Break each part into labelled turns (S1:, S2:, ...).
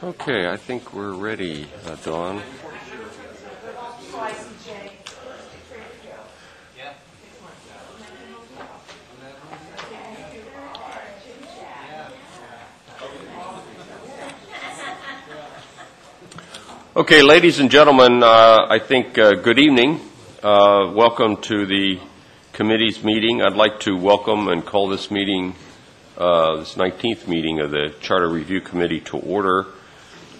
S1: Okay, I think we're ready, uh, Dawn. Okay, ladies and gentlemen, uh, I think, uh, good evening. Uh, Welcome to the committee's meeting. I'd like to welcome and call this meeting, uh, this 19th meeting of the Charter Review Committee to order.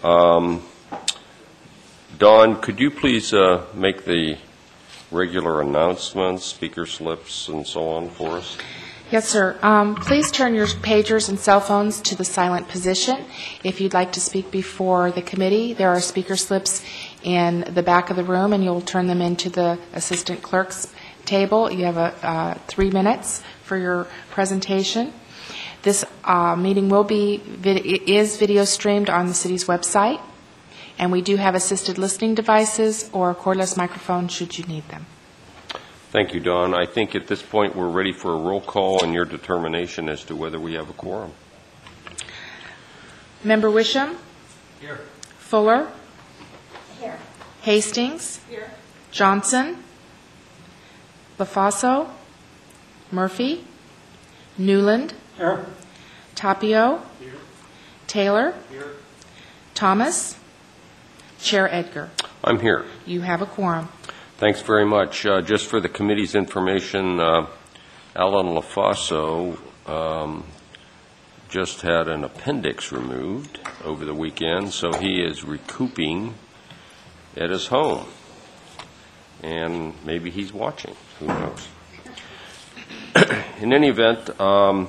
S1: Um, Dawn, could you please uh, make the regular announcements, speaker slips, and so on for us?
S2: Yes, sir. Um, Please turn your pagers and cell phones to the silent position. If you'd like to speak before the committee, there are speaker slips in the back of the room, and you'll turn them into the assistant clerk's table. You have a, uh, three minutes for your presentation. This uh, meeting will be, vid- is video streamed on the city's website, and we do have assisted listening devices or cordless microphones should you need them.
S1: Thank you, Don. I think at this point, we're ready for a roll call and your determination as to whether we have a quorum.
S2: Member Wisham? Here. Fuller? Here. Hastings? Here. Johnson? LaFaso? Murphy? Newland?
S3: Here.
S2: Tapio? Taylor? Thomas? Chair Edgar.
S1: I'm here.
S2: You have a quorum.
S1: Thanks very much. Uh, Just for the committee's information, uh, Alan LaFaso um, just had an appendix removed over the weekend, so he is recouping at his home. And maybe he's watching, who knows? In any event, um,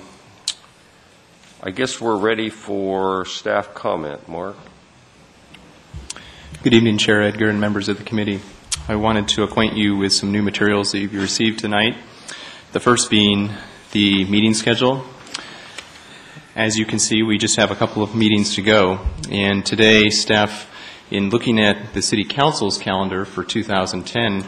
S1: I guess we're ready for staff comment. Mark?
S4: Good evening, Chair Edgar and members of the committee. I wanted to acquaint you with some new materials that you've received tonight. The first being the meeting schedule. As you can see, we just have a couple of meetings to go, and today, staff, in looking at the City Council's calendar for 2010,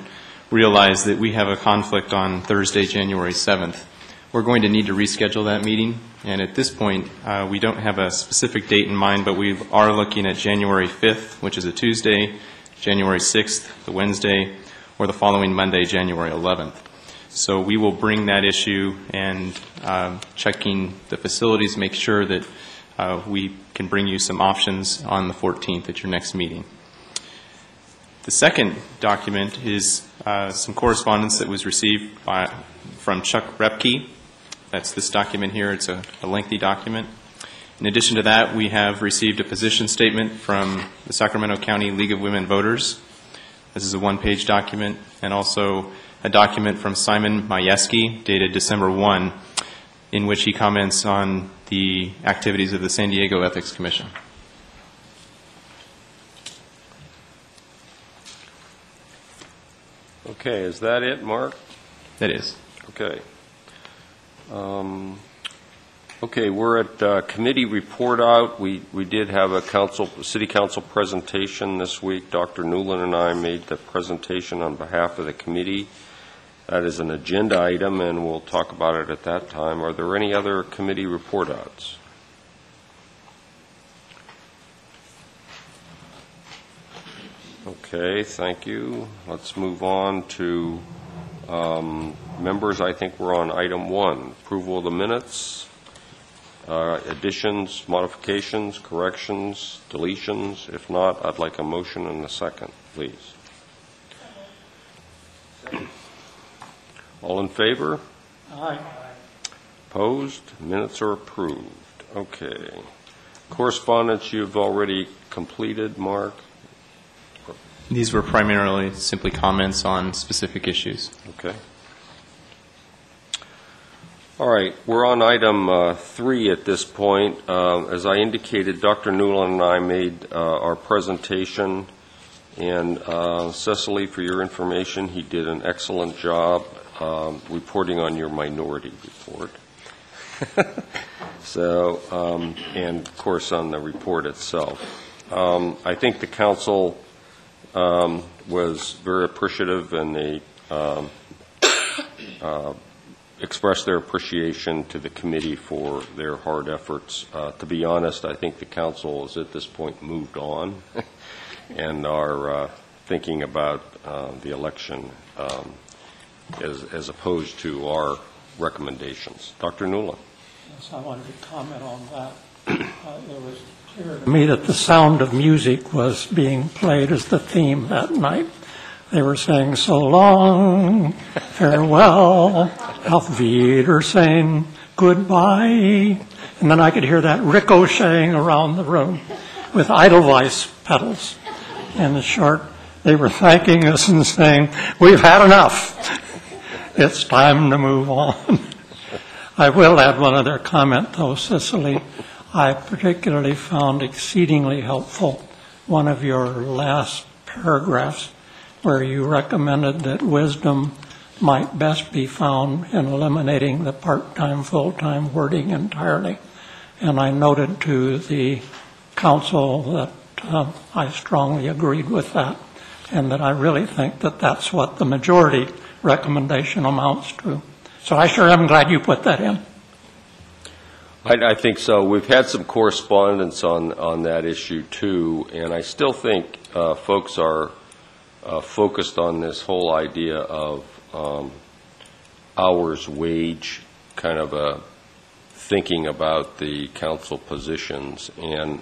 S4: realized that we have a conflict on Thursday, January 7th. We're going to need to reschedule that meeting, and at this point, uh, we don't have a specific date in mind, but we are looking at January 5th, which is a Tuesday, January 6th, the Wednesday, or the following Monday, January 11th. So we will bring that issue and um, checking the facilities, make sure that uh, we can bring you some options on the 14th at your next meeting. The second document is uh, some correspondence that was received by, from Chuck Repke. That's this document here. It's a a lengthy document. In addition to that, we have received a position statement from the Sacramento County League of Women Voters. This is a one-page document, and also a document from Simon Majewski dated December 1, in which he comments on the activities of the San Diego Ethics Commission.
S1: Okay, is that it, Mark?
S4: That is.
S1: Okay. Um, Okay, we're at uh, committee report out. We we did have a council, city council presentation this week. Dr. Newland and I made the presentation on behalf of the committee. That is an agenda item, and we'll talk about it at that time. Are there any other committee report outs? Okay, thank you. Let's move on to um, members. I think we're on item one, approval of the minutes. Uh, Additions, modifications, corrections, deletions? If not, I'd like a motion and a second, please. All in favor?
S3: Aye.
S1: Opposed? Minutes are approved. Okay. Correspondence you've already completed, Mark?
S4: These were primarily simply comments on specific issues.
S1: Okay. All right, we're on item uh, three at this point. Uh, As I indicated, Dr. Newland and I made uh, our presentation, and uh, Cecily, for your information, he did an excellent job um, reporting on your minority report. So, um, and of course, on the report itself. Um, I think the council um, was very appreciative, and they um, uh, express their appreciation to the committee for their hard efforts. Uh, To be honest, I think the council is at this point moved on and are uh, thinking about uh, the election um, as as opposed to our recommendations. Dr. Newland?
S3: Yes, I wanted to comment on that. Uh, It was clear to me that the sound of music was being played as the theme that night. They were saying, "So long, farewell, auf Wiedersehen, goodbye," and then I could hear that ricocheting around the room with Edelweiss pedals. And the short, they were thanking us and saying, "We've had enough. It's time to move on." I will add one other comment, though, Cicely. I particularly found exceedingly helpful one of your last paragraphs where you recommended that wisdom might best be found in eliminating the part-time, full-time wording entirely. And I noted to the council that uh, I strongly agreed with that, and that I really think that that's what the majority recommendation amounts to. So I sure am glad you put that in.
S1: I, I think so. We've had some correspondence on, on that issue, too, and I still think uh, folks are uh, focused on this whole idea of um, hours, wage, kind of a thinking about the council positions. And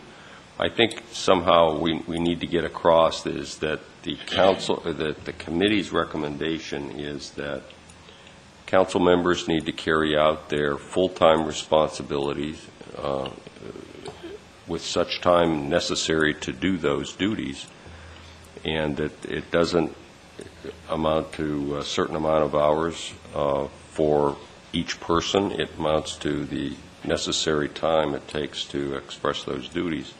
S1: I think somehow we, we need to get across is that the council, that the committee's recommendation is that council members need to carry out their full-time responsibilities uh, with such time necessary to do those duties, and that it doesn't amount to a certain amount of hours uh, for each person. It amounts to the necessary time it takes to express those duties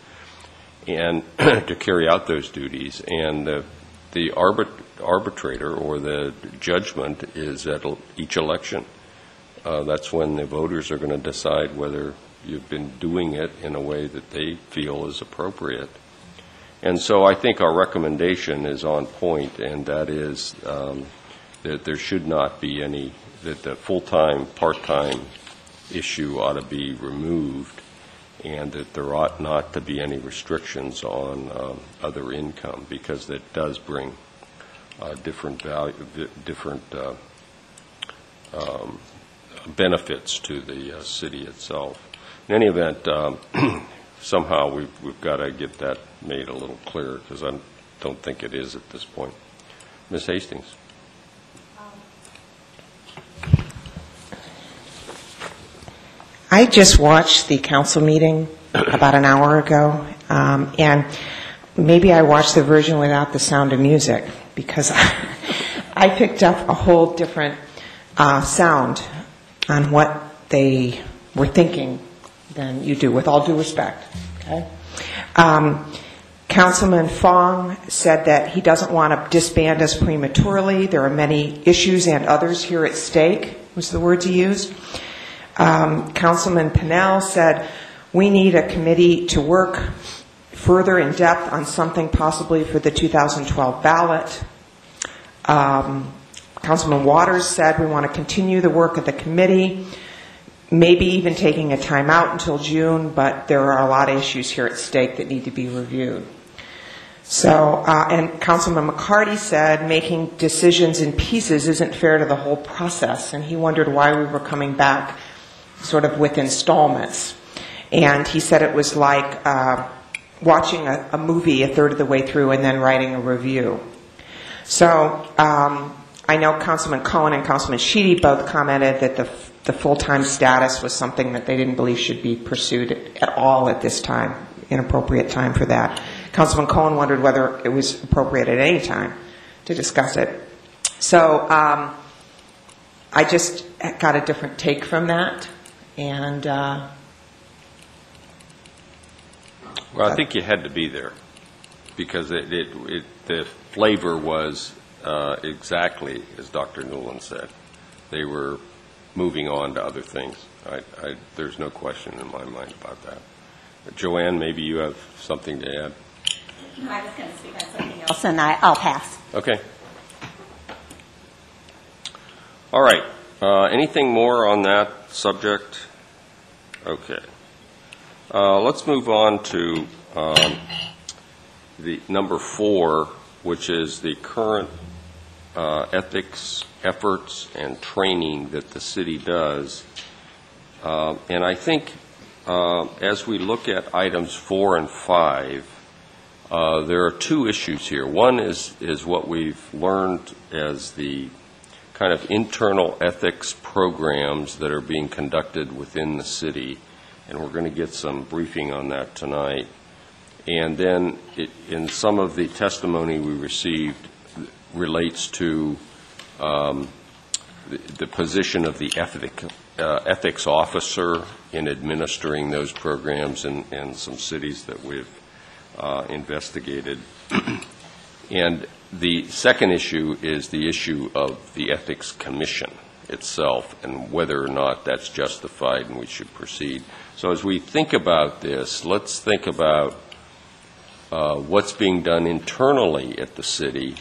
S1: and to carry out those duties. And the the arbit- arbitrator or the judgment is at each election. Uh, That's when the voters are going to decide whether you've been doing it in a way that they feel is appropriate. And so I think our recommendation is on point, and that is um, that there should not be any, that the full-time, part-time issue ought to be removed, and that there ought not to be any restrictions on um, other income, because that does bring uh, different value, different uh, um, benefits to the uh, city itself. In any event, um, somehow we've, we've got to get that made a little clearer, because I don't think it is at this point. Ms. Hastings?
S5: I just watched the council meeting about an hour ago, um, and maybe I watched the version without the sound of music because I picked up a whole different uh, sound on what they were thinking than you do, with all due respect. Okay. Um, Councilman Fong said that he doesn't want to disband us prematurely. There are many issues and others here at stake, was the words he used. Um, Councilman Pannell said, we need a committee to work further in depth on something possibly for the 2012 ballot. Um, Councilman Waters said we want to continue the work of the committee, maybe even taking a time out until June, but there are a lot of issues here at stake that need to be reviewed. So, uh, and Councilman McCarty said making decisions in pieces isn't fair to the whole process, and he wondered why we were coming back sort of with installments. And he said it was like uh, watching a, a movie a third of the way through and then writing a review. So um, I know Councilman Cohn and Councilman Sheedy both commented that the, the full-time status was something that they didn't believe should be pursued at all at this time, inappropriate time for that. Councilman Cohn wondered whether it was appropriate at any time to discuss it. So um, I just got a different take from that, and uh,
S1: Well, I think you had to be there, because it, it, it, the flavor was uh, exactly as Dr. Newland said. They were moving on to other things. I, I, there's no question in my mind about that. Joanne, maybe you have something to add?
S6: I was going to speak on something else, and I, I'll pass.
S1: Okay. All right. Uh, Anything more on that subject? Okay. Uh, Let's move on to um, the number four, which is the current uh, ethics efforts and training that the city does. Uh, And I think uh, as we look at items four and five, uh, there are two issues here. One is, is what we've learned as the kind of internal ethics programs that are being conducted within the city, and we're going to get some briefing on that tonight. And then, it- in some of the testimony we received relates to um, the the position of the ethic, uh, ethics officer in administering those programs in, in some cities that we've uh, investigated. And the second issue is the issue of the Ethics Commission itself and whether or not that's justified and we should proceed. So as we think about this, let's think about uh, what's being done internally at the city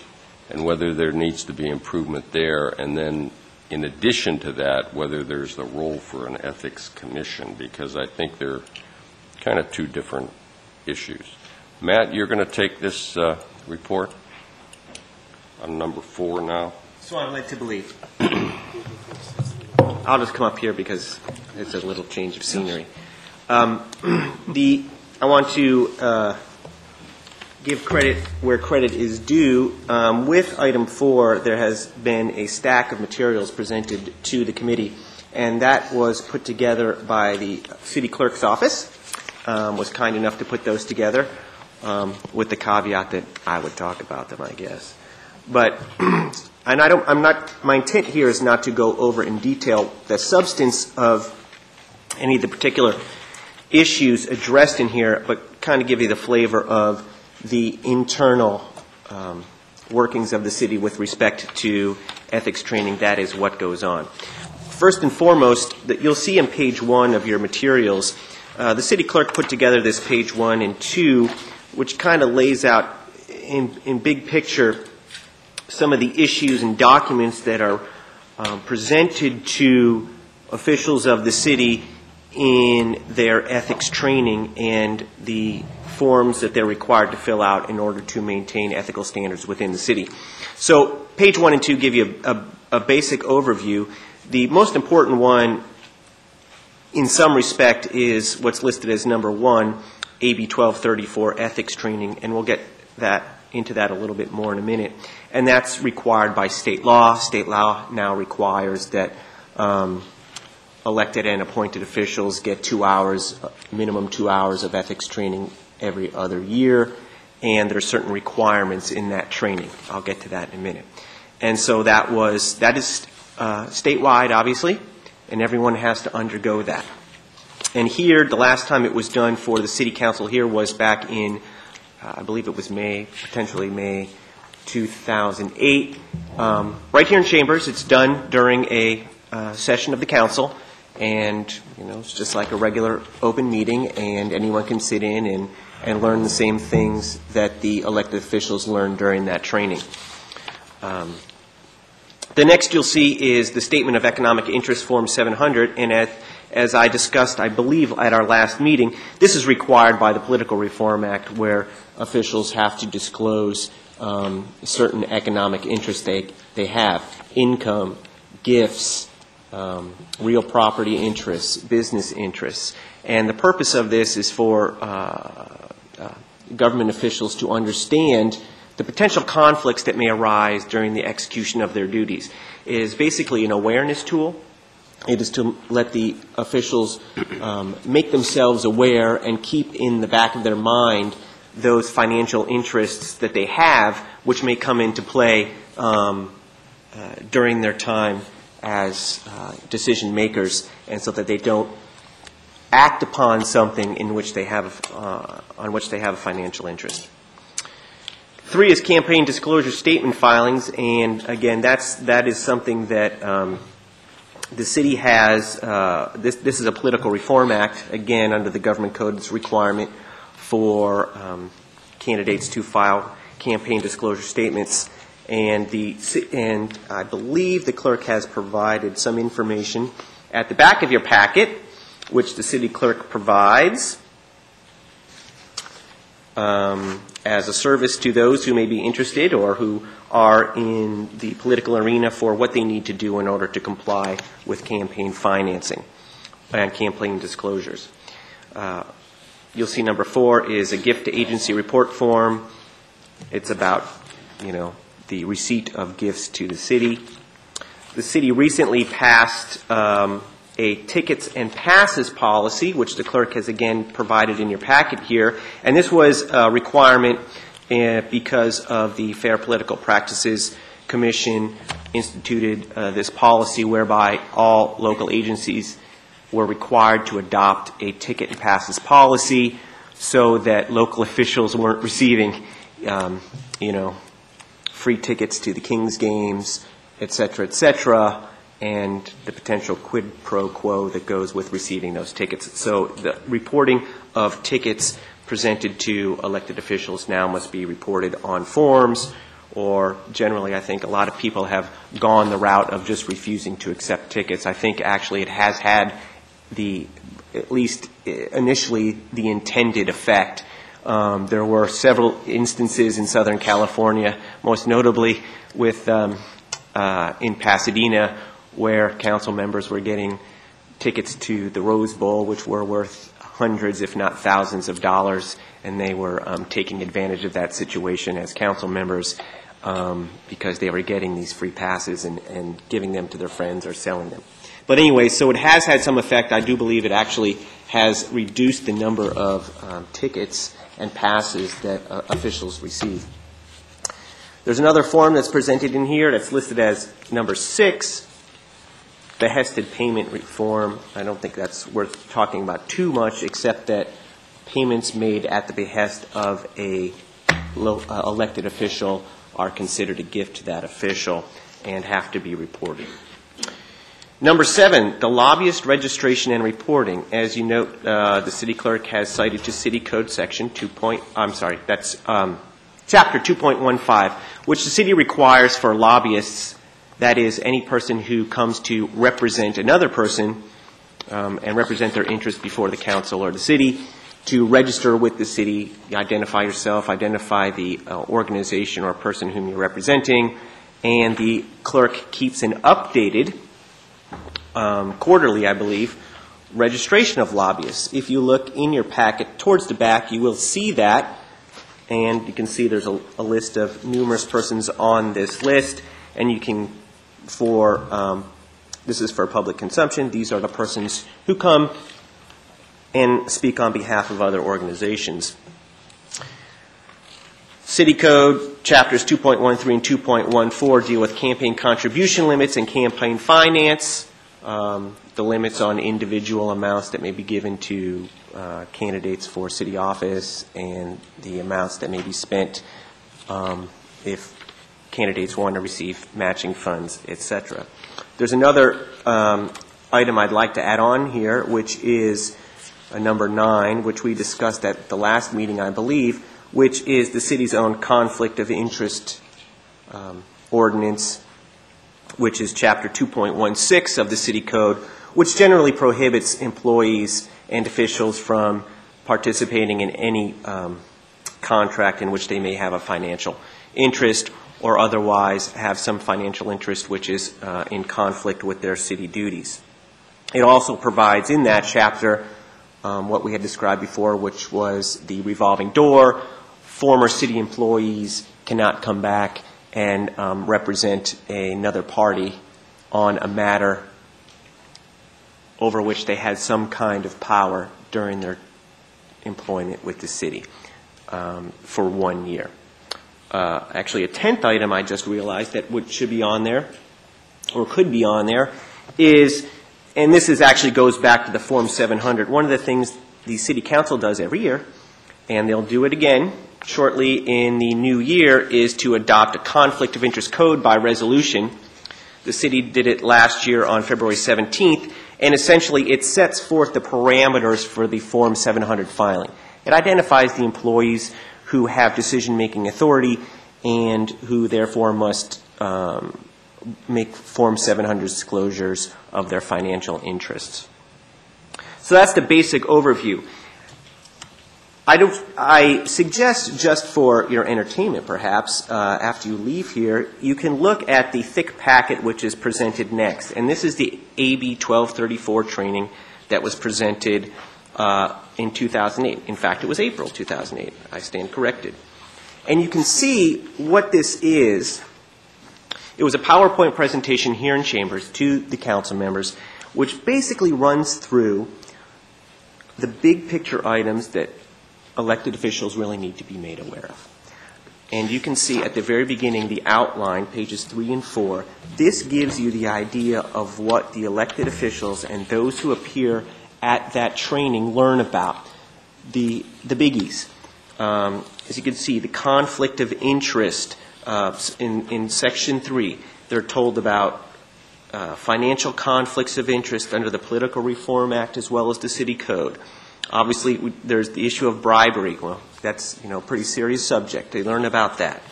S1: and whether there needs to be improvement there, and then in addition to that, whether there's the role for an Ethics Commission, because I think they're kind of two different issues. Matt, you're going to take this uh, report on number four now?
S7: So I'd like to believe. I'll just come up here because it's a little change of scenery. Um, the I want to uh, give credit where credit is due. Um, with item four, there has been a stack of materials presented to the committee, and that was put together by the city clerk's office. Um, was kind enough to put those together, um, with the caveat that I would talk about them, I guess. But, and I don't, I'm not, my intent here is not to go over in detail the substance of any of the particular issues addressed in here, but kind of give you the flavor of the internal um, workings of the city with respect to ethics training. That is what goes on. First and foremost, that you'll see in page one of your materials, uh, the city clerk put together this page one and two, which kind of lays out in, in big picture some of the issues and documents that are um, presented to officials of the city in their ethics training and the forms that they're required to fill out in order to maintain ethical standards within the city. So, page one and two give you a, a, a basic overview. The most important one, in some respect, is what's listed as number one, AB 1234 ethics training, and we'll get that into that a little bit more in a minute. And that's required by state law. State law now requires that um, elected and appointed officials get two hours, minimum two hours of ethics training every other year, and there are certain requirements in that training. I'll get to that in a minute. And so that was, that is uh, statewide, obviously, and everyone has to undergo that. And here, the last time it was done for the city council here was back in, uh, I believe it was May, potentially May 2008. Um, right here in Chambers, it's done during a uh, session of the council, and you know it's just like a regular open meeting, and anyone can sit in and and learn the same things that the elected officials learn during that training. Um, the next you'll see is the Statement of Economic Interest Form 700, and as, as I discussed, I believe, at our last meeting, this is required by the Political Reform Act where officials have to disclose um, certain economic interests they, they have income, gifts, um, real property interests, business interests. And the purpose of this is for uh, uh, government officials to understand the potential conflicts that may arise during the execution of their duties. It is basically an awareness tool. It is to let the officials um, make themselves aware and keep in the back of their mind those financial interests that they have, which may come into play um, uh, during their time as uh, decision makers, and so that they don't act upon something in which they have, uh, on which they have a financial interest. Three is campaign disclosure statement filings, and again, that's that is something that um, the city has. Uh, this this is a political reform act. Again, under the government code's requirement for um, candidates to file campaign disclosure statements, And the, and I believe the clerk has provided some information at the back of your packet, which the city clerk provides um, as a service to those who may be interested or who are in the political arena for what they need to do in order to comply with campaign financing and campaign disclosures. Uh, You'll see number four is a gift to agency report form. It's about, you know, the receipt of gifts to the city. The city recently passed um, a tickets and passes policy, which the clerk has again provided in your packet here. And this was a requirement uh, because of the Fair Political Practices Commission instituted uh, this policy whereby all local agencies were required to adopt a ticket and passes policy so that local officials weren't receiving, um, you know, free tickets to the Kings games, et cetera, et cetera, and the potential quid pro quo that goes with receiving those tickets. So the reporting of tickets presented to elected officials now must be reported on forms, or generally, I think a lot of people have gone the route of just refusing to accept tickets. I think actually it has had the, at least initially, the intended effect. Um, there were several instances in Southern California, most notably with um, uh, in Pasadena, where council members were getting tickets to the Rose Bowl, which were worth hundreds, if not thousands, of dollars, and they were um, taking advantage of that situation as council members um, because they were getting these free passes and, and giving them to their friends or selling them. But anyway, so it has had some effect. I do believe it actually has reduced the number of um, tickets and passes that uh, officials receive. There's another form that's presented in here that's listed as number six, the behested payment reform. I don't think that's worth talking about too much, except that payments made at the behest of a uh, elected official are considered a gift to that official and have to be reported. Number seven, the lobbyist registration and reporting. As you note, uh, the city clerk has cited to City Code Section 2. Point, I'm sorry, that's um, Chapter 2.15, which the city requires for lobbyists, that is, any person who comes to represent another person um, and represent their interest before the council or the city, to register with the city, identify yourself, identify the uh, organization or person whom you're representing, and the clerk keeps an updated um, quarterly, I believe, registration of lobbyists. If you look in your packet towards the back, you will see that, and you can see there's a, a list of numerous persons on this list, and you can, for um, this is for public consumption. These are the persons who come and speak on behalf of other organizations. City Code, chapters 2.13 and 2.14 deal with campaign contribution limits and campaign finance, um, the limits on individual amounts that may be given to uh, candidates for city office, and the amounts that may be spent um, if candidates want to receive matching funds, et cetera. There's another um, item I'd like to add on here, which is uh, number nine, which we discussed at the last meeting, I believe, which is the city's own conflict of interest um, ordinance, which is Chapter 2.16 of the City Code, which generally prohibits employees and officials from participating in any um, contract in which they may have a financial interest or otherwise have some financial interest which is uh, in conflict with their city duties. It also provides in that chapter um, what we had described before, which was the revolving door. Former city employees cannot come back and um, represent another party on a matter over which they had some kind of power during their employment with the city um, for one year. Uh, actually, a tenth item I just realized that would, should be on there, or could be on there, is, and this is actually goes back to the Form 700. One of the things the City Council does every year, and they'll do it again shortly in the new year, is to adopt a conflict of interest code by resolution. The city did it last year on February 17th, and essentially it sets forth the parameters for the Form 700 filing. It identifies the employees who have decision-making authority and who therefore must um, make Form 700 disclosures of their financial interests. So that's the basic overview. I don't. I suggest just for your entertainment, perhaps, uh, after you leave here, you can look at the thick packet which is presented next, and this is the AB 1234 training that was presented uh, in 2008. In fact, it was April 2008. I stand corrected, and you can see what this is. It was a PowerPoint presentation here in Chambers to the council members, which basically runs through the big picture items that elected officials really need to be made aware of. And you can see at the very beginning the outline, pages three and four. This gives you the idea of what the elected officials and those who appear at that training learn about. The, the biggies. Um, as you can see, the conflict of interest uh, in, in section three. They're told about uh, financial conflicts of interest under the Political Reform Act as well as the City Code. Obviously, we- there's the issue of bribery. Well, that's, you know, a pretty serious subject. They learn about that.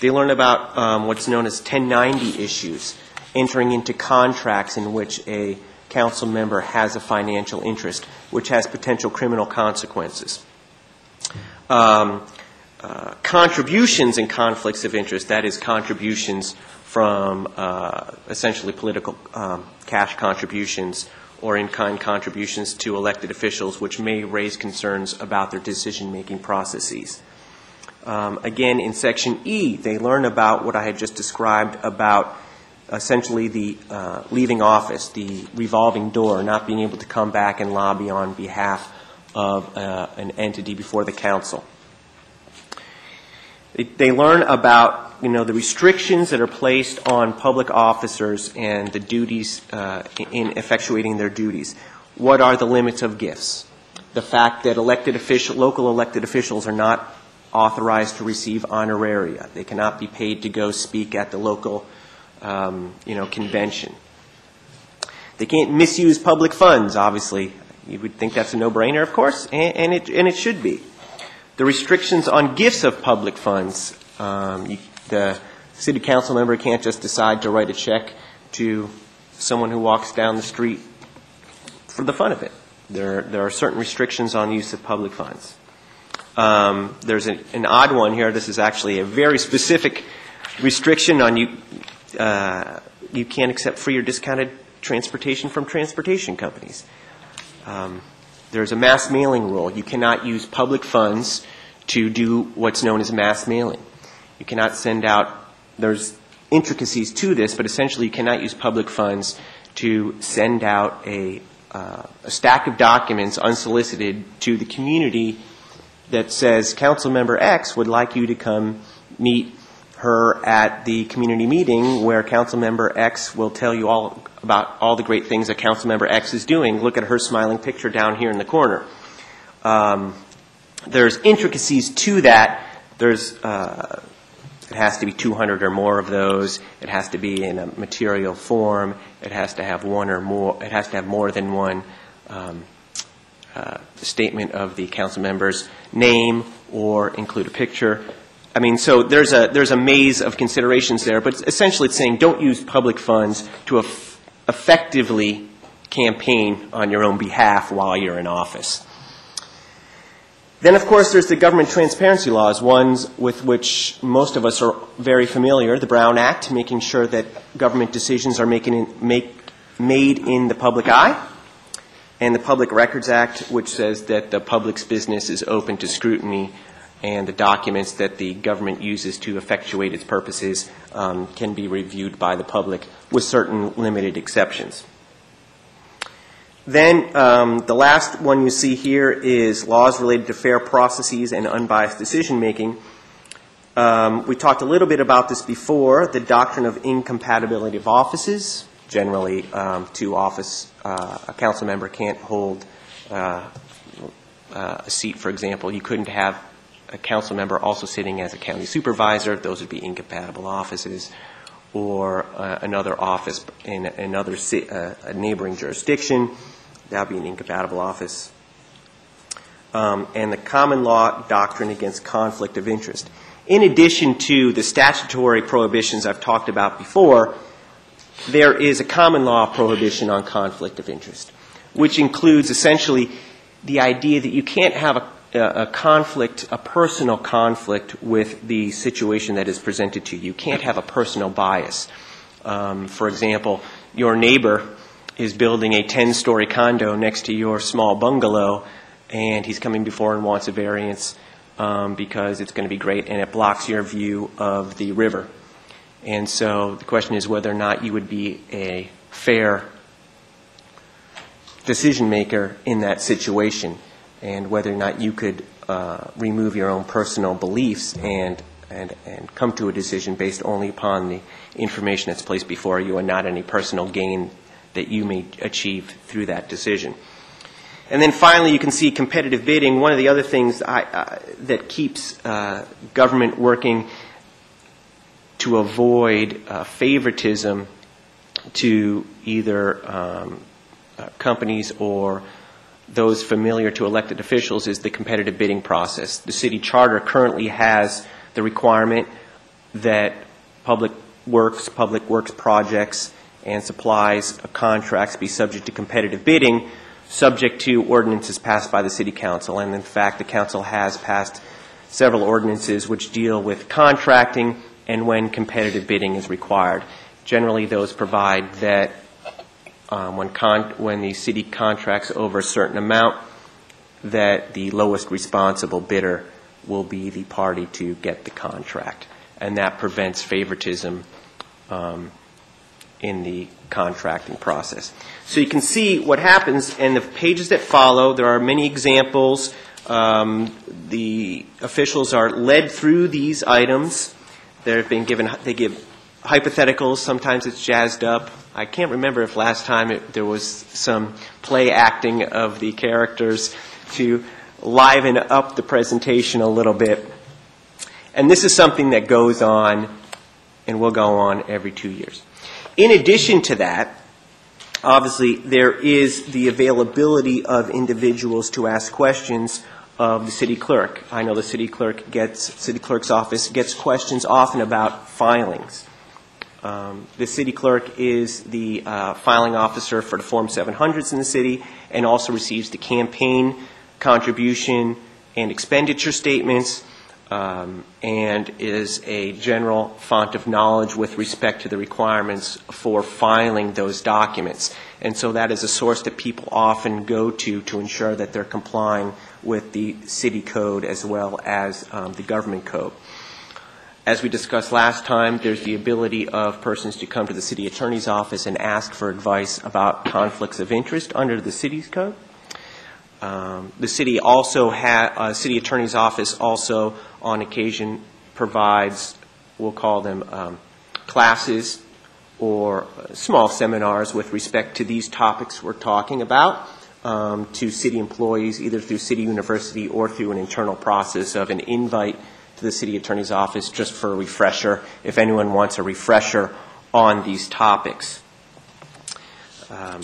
S7: They learn about um, what's known as 1090 issues, entering into contracts in which a council member has a financial interest, which has potential criminal consequences. Um, uh, contributions and conflicts of interest, that is, contributions from uh, essentially political um, cash contributions or in-kind contributions to elected officials, which may raise concerns about their decision-making processes. Um, Again, in Section E, they learn about what I had just described about essentially the uh, leaving office, the revolving door, not being able to come back and lobby on behalf of uh, an entity before the council. They- They learn about, you know, the restrictions that are placed on public officers and the duties uh, in effectuating their duties. What are the limits of gifts? The fact that elected official, local elected officials are not authorized to receive honoraria. They cannot be paid to go speak at the local, um, you know, convention. They can't misuse public funds, obviously. You would think that's a no-brainer, of course, and, and it, and it should be. The restrictions on gifts of public funds. Um, you, the city council member can't just decide to write a check to someone who walks down the street for the fun of it. There, there are certain restrictions on use of public funds. Um, there's an, an odd one here. This is actually a very specific restriction on you. Uh, you can't accept free or discounted transportation from transportation companies. Um, there's a mass mailing rule. You cannot use public funds to do what's known as mass mailing. You cannot send out, there's intricacies to this, but essentially you cannot use public funds to send out a, uh, a stack of documents unsolicited to the community that says Council Member X would like you to come meet her at the community meeting where Council Member X will tell you all about all the great things that Council Member X is doing. Look at her smiling picture down here in the corner. Um, there's intricacies to that. There's uh, it has to be 200 or more of those. It has to be in a material form. It has to have one or more. It has to have more than one um, uh, statement of the council member's name or include a picture. I mean, so there's a there's a maze of considerations there, but essentially it's saying don't use public funds to eff- effectively campaign on your own behalf while you're in office. Then, of course, there's the government transparency laws, ones with which most of us are very familiar. The Brown Act, making sure that government decisions are making in, make, made in the public eye, and the Public Records Act, which says that the public's business is open to scrutiny, and the documents that the government uses to effectuate its purposes um, can be reviewed by the public with certain limited exceptions. Then um, the last one you see here is laws related to fair processes and unbiased decision making. Um, we talked a little bit about this before. The doctrine of incompatibility of offices. Generally, um, two office uh, a council member can't hold uh, uh, a seat. For example, you couldn't have a council member also sitting as a county supervisor. Those would be incompatible offices. Or uh, another office in another ci- uh, a neighboring jurisdiction. That would be an incompatible office. Um, and the common law doctrine against conflict of interest. in addition to the statutory prohibitions I've talked about before, there is a common law prohibition on conflict of interest, which includes essentially the idea that you can't have a, a conflict, a personal conflict with the situation that is presented to you. You can't have a personal bias. Um, for example, your neighbor is building a 10 story condo next to your small bungalow, and he's coming before and wants a variance um, because it's going to be great and it blocks your view of the river. And so the question is whether or not you would be a fair decision maker in that situation and whether or not you could uh, remove your own personal beliefs and, and, and come to a decision based only upon the information that's placed before you and not any personal gain that you may achieve through that decision. And then finally, you can see competitive bidding. One of the other things I, uh, that keeps uh, government working to avoid uh, favoritism to either um, uh, companies or those familiar to elected officials is the competitive bidding process. The city charter currently has the requirement that public works, public works projects, and supplies uh, contracts be subject to competitive bidding, subject to ordinances passed by the city council. And in fact, the council has passed several ordinances which deal with contracting and when competitive bidding is required. Generally, those provide that um, when, con- when the city contracts over a certain amount, that the lowest responsible bidder will be the party to get the contract. And that prevents favoritism um, in the contracting process. So you can see what happens in the pages that follow. There are many examples. Um, the officials are led through these items. They're being given, they give hypotheticals. Sometimes it's jazzed up. I can't remember if last time it, there was some play acting of the characters to liven up the presentation a little bit. And this is something that goes on and will go on every two years. In addition to that, obviously, there is the availability of individuals to ask questions of the city clerk. I know the city clerk gets, city clerk's office gets questions often about filings. Um, the city clerk is the uh, filing officer for the Form 700s in the city and also receives the campaign contribution and expenditure statements um, and is a general font of knowledge with respect to the requirements for filing those documents. And so that is a source that people often go to to ensure that they're complying with the city code as well as um, the government code. As we discussed last time, there's the ability of persons to come to the city attorney's office and ask for advice about conflicts of interest under the city's code. Um, the city also uh, city attorney's office also on occasion provides, we'll call them um, classes or uh, small seminars with respect to these topics we're talking about um, to city employees, either through City University or through an internal process of an invite to the city attorney's office just for a refresher, if anyone wants a refresher on these topics. Um,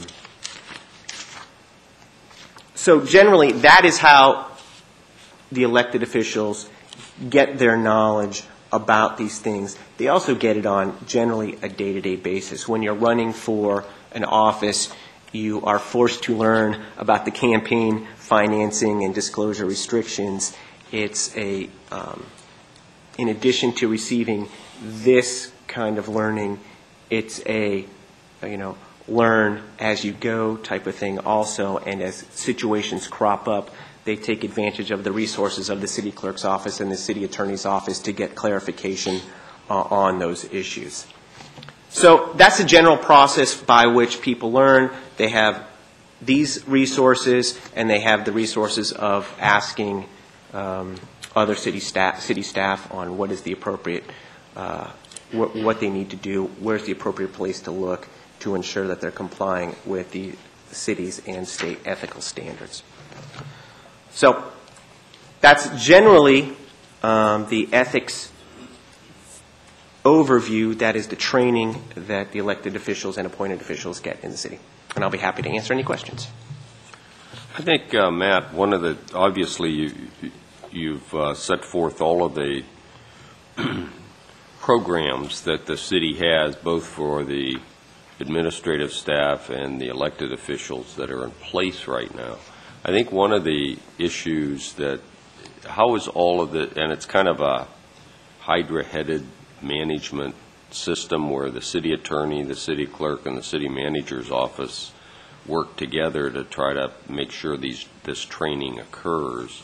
S7: so generally, that is how the elected officials get their knowledge about these things. They also get it on generally a day-to-day basis. When you're running for an office, you are forced to learn about the campaign financing and disclosure restrictions. It's a, um, in addition to receiving this kind of learning, it's a, you know, learn as you go type of thing also, and as situations crop up, they take advantage of the resources of the city clerk's office and the city attorney's office to get clarification uh, on those issues. So that's the general process by which people learn. They have these resources, and they have the resources of asking um, other city staff, city staff on what is the appropriate, uh, what, what they need to do, where's the appropriate place to look to ensure that they're complying with the city's and state ethical standards. So that's generally um, the ethics overview. That is the training that the elected officials and appointed officials get in the city. And I'll be happy to answer any questions.
S1: I think, uh, Matt, one of the, obviously, you, you've uh, set forth all of the programs that the city has, both for the administrative staff and the elected officials that are in place right now. I think one of the issues that, how is all of the, and it's kind of a hydra-headed management system where the city attorney, the city clerk, and the city manager's office work together to try to make sure these, this training occurs.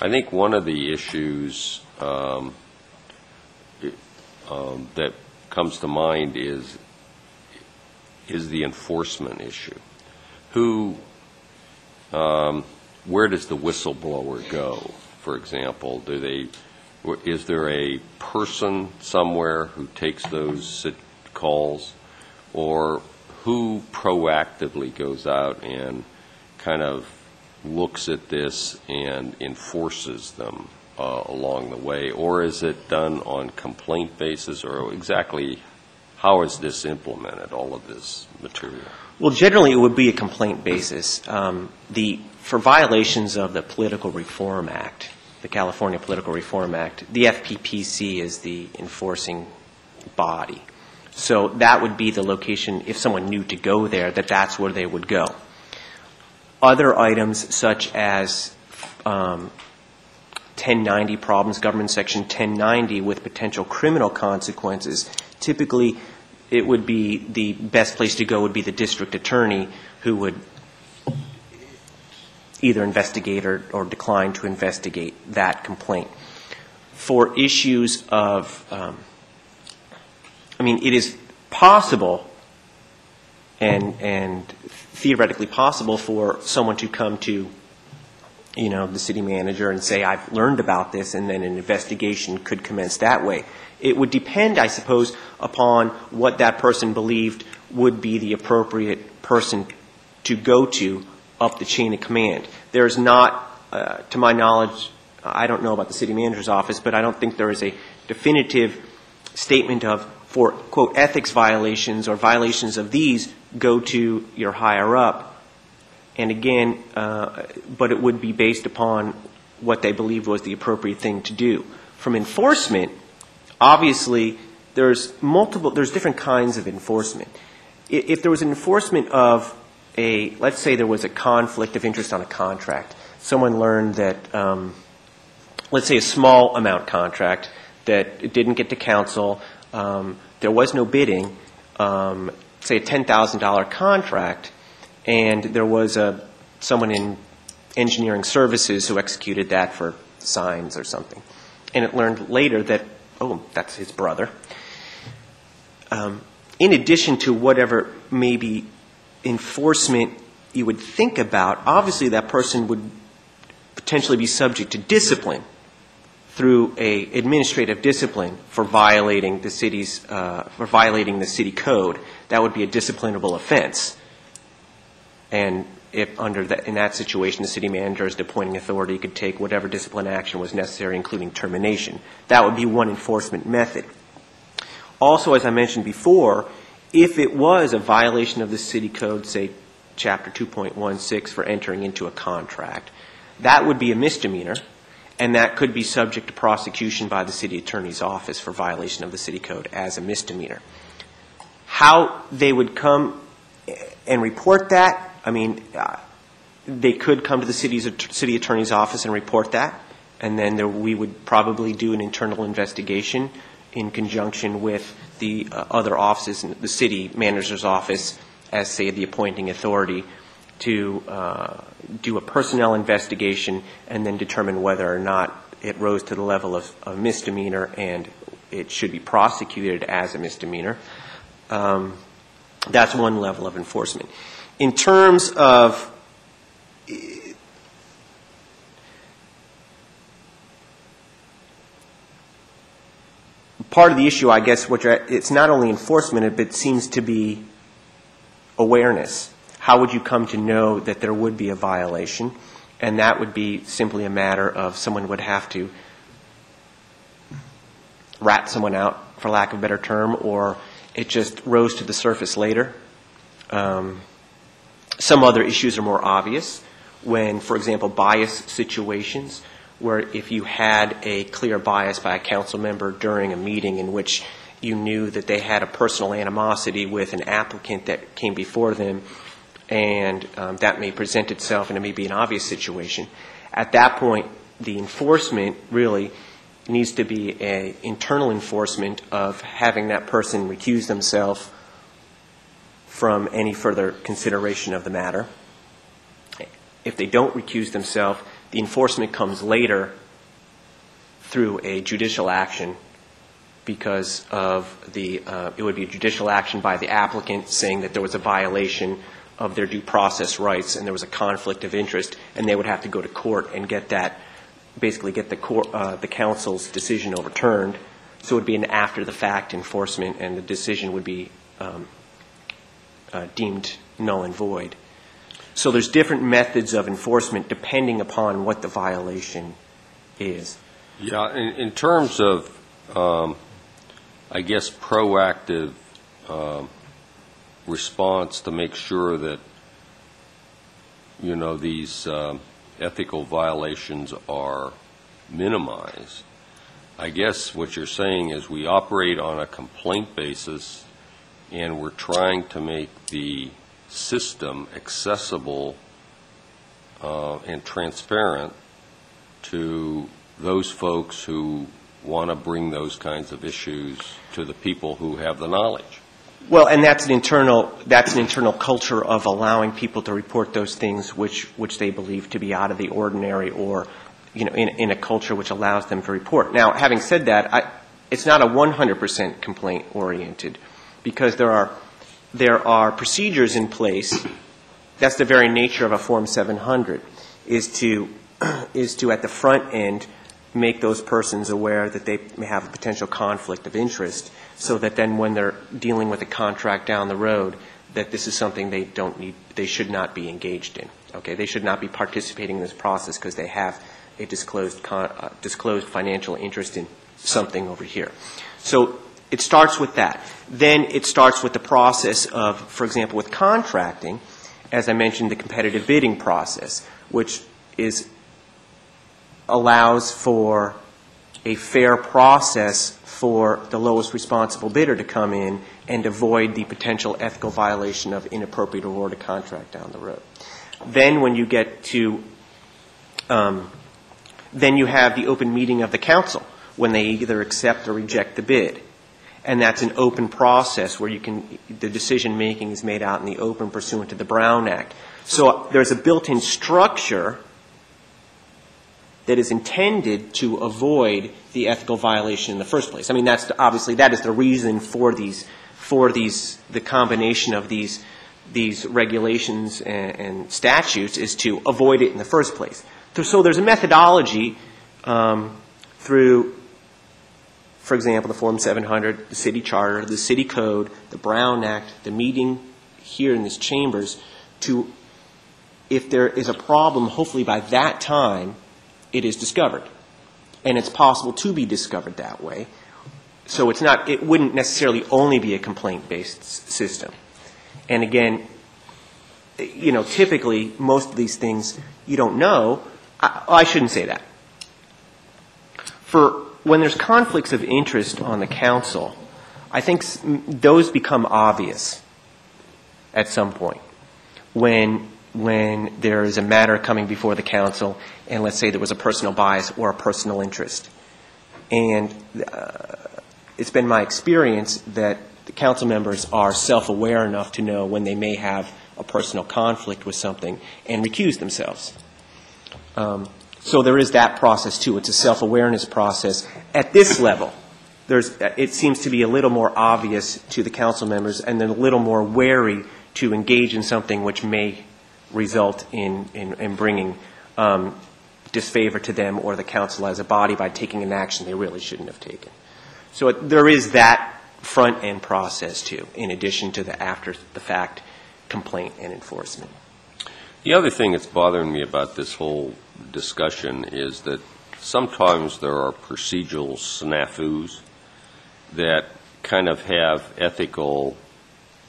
S1: I think one of the issues um, um, that comes to mind is, is the enforcement issue. Who, um, where does the whistleblower go, for example? Do they, is there a person somewhere who takes those calls? Or who proactively goes out and kind of looks at this and enforces them uh, along the way? Or is it done on complaint basis, or exactly how is this implemented, all of this material?
S7: Well, generally, it would be a complaint basis. Um, The, for violations of the Political Reform Act, the California Political Reform Act, the FPPC is the enforcing body. So that would be the location, if someone knew to go there, that that's where they would go. Other items such as um, 1090 problems, Government Section 1090 with potential criminal consequences, typically it would be, the best place to go would be the district attorney who would either investigate or, or decline to investigate that complaint. For issues of, um, I mean, it is possible and, and theoretically possible for someone to come to, you know, the city manager and say, I've learned about this, and then an investigation could commence that way. It would depend, I suppose, upon what that person believed would be the appropriate person to go to up the chain of command. There's not, uh, to my knowledge, I don't know about the city manager's office, but I don't think there is a definitive statement of, for, quote, ethics violations or violations of these, go to your higher up. And again, uh, but it would be based upon what they believed was the appropriate thing to do. From enforcement, obviously, there's multiple, there's different kinds of enforcement. If there was an enforcement of a, let's say there was a conflict of interest on a contract, someone learned that, um, let's say a small amount contract that didn't get to council, um, there was no bidding, um, say a $10,000 contract, and there was a, someone in engineering services who executed that for signs or something. And it learned later that, oh, that's his brother. Um, in addition to whatever maybe enforcement you would think about, obviously that person would potentially be subject to discipline through a administrative discipline for violating the city's, uh, for violating the city code. That would be a disciplinable offense. And if under that, in that situation, the city manager as the appointing authority could take whatever discipline action was necessary, including termination. That would be one enforcement method. Also, as I mentioned before, if it was a violation of the city code, say chapter 2.16 for entering into a contract, that would be a misdemeanor, and that could be subject to prosecution by the city attorney's office for violation of the city code as a misdemeanor. How they would come and report that, I mean, uh, they could come to the city's, city attorney's office and report that, and then there, we would probably do an internal investigation in conjunction with the uh, other offices, in the city manager's office, as, say, the appointing authority, to uh, do a personnel investigation and then determine whether or not it rose to the level of, of misdemeanor and it should be prosecuted as a misdemeanor. Um, that's one level of enforcement. In terms of part of the issue, I guess, which are, it's not only enforcement, but it seems to be awareness. How would you come to know that there would be a violation? And that would be simply a matter of someone would have to rat someone out, for lack of a better term, or it just rose to the surface later. Um, some other issues are more obvious. When, for example, bias situations where if you had a clear bias by a council member during a meeting in which you knew that they had a personal animosity with an applicant that came before them, and um, that may present itself, and it may be an obvious situation, at that point, the enforcement really needs to be a internal enforcement of having that person recuse themselves from any further consideration of the matter. If they don't recuse themselves, the enforcement comes later through a judicial action because of the, uh, it would be a judicial action by the applicant saying that there was a violation of their due process rights and there was a conflict of interest, and they would have to go to court and get that, basically get the court, uh, the council's decision overturned. So it would be an after-the-fact enforcement, and the decision would be um, uh, deemed null and void. So there's different methods of enforcement depending upon what the violation is.
S1: Yeah, in, in terms of, um, I guess, proactive um, response to make sure that, you know, these um, ethical violations are minimized, I guess what you're saying is we operate on a complaint basis, and we're trying to make the system accessible uh, and transparent to those folks who want to bring those kinds of issues to the people who have the knowledge.
S7: Well, and that's an internal, that's an internal culture of allowing people to report those things which, which they believe to be out of the ordinary or, you know, in, in a culture which allows them to report. Now, having said that, I, it's not a 100% complaint-oriented because there are, there are procedures in place. That's the very nature of a Form 700, is to, is to, at the front end, make those persons aware that they may have a potential conflict of interest, so that then when they're dealing with a contract down the road, that this is something they don't need, they should not be engaged in. Okay, they should not be participating in this process because they have a disclosed, con- uh, disclosed financial interest in something over here. So it starts with that. Then it starts with the process of, for example, with contracting, as I mentioned, the competitive bidding process, which is allows for a fair process for the lowest responsible bidder to come in and avoid the potential ethical violation of inappropriate award of contract down the road. Then when you get to, um, then you have the open meeting of the council when they either accept or reject the bid. And that's an open process where you can, the decision making is made out in the open pursuant to the Brown Act. So there's a built-in structure that is intended to avoid the ethical violation in the first place. I mean, that's the, obviously that is the reason for these for these the combination of these these regulations and, and statutes is to avoid it in the first place. So there's a methodology um, through, for example, the Form 700, the city charter, the city code, the Brown Act, the meeting here in these chambers to, if there is a problem, hopefully by that time, it is discovered. And it's possible to be discovered that way. So it's not, it wouldn't necessarily only be a complaint-based system. And again, you know, typically, most of these things you don't know. I, I shouldn't say that. For when there's conflicts of interest on the council, I think those become obvious at some point. When when there is a matter coming before the council, and let's say there was a personal bias or a personal interest. And uh, it's been my experience that the council members are self-aware enough to know when they may have a personal conflict with something and recuse themselves. Um, so there is that process too. It's a self-awareness process. At this level, there's, it seems to be a little more obvious to the council members and then a little more wary to engage in something which may result in, in, in bringing um, disfavor to them or the council as a body by taking an action they really shouldn't have taken. So it, there is that front end process too, in addition to the after the fact complaint and enforcement.
S1: The other thing that's bothering me about this whole discussion is that sometimes there are procedural snafus that kind of have ethical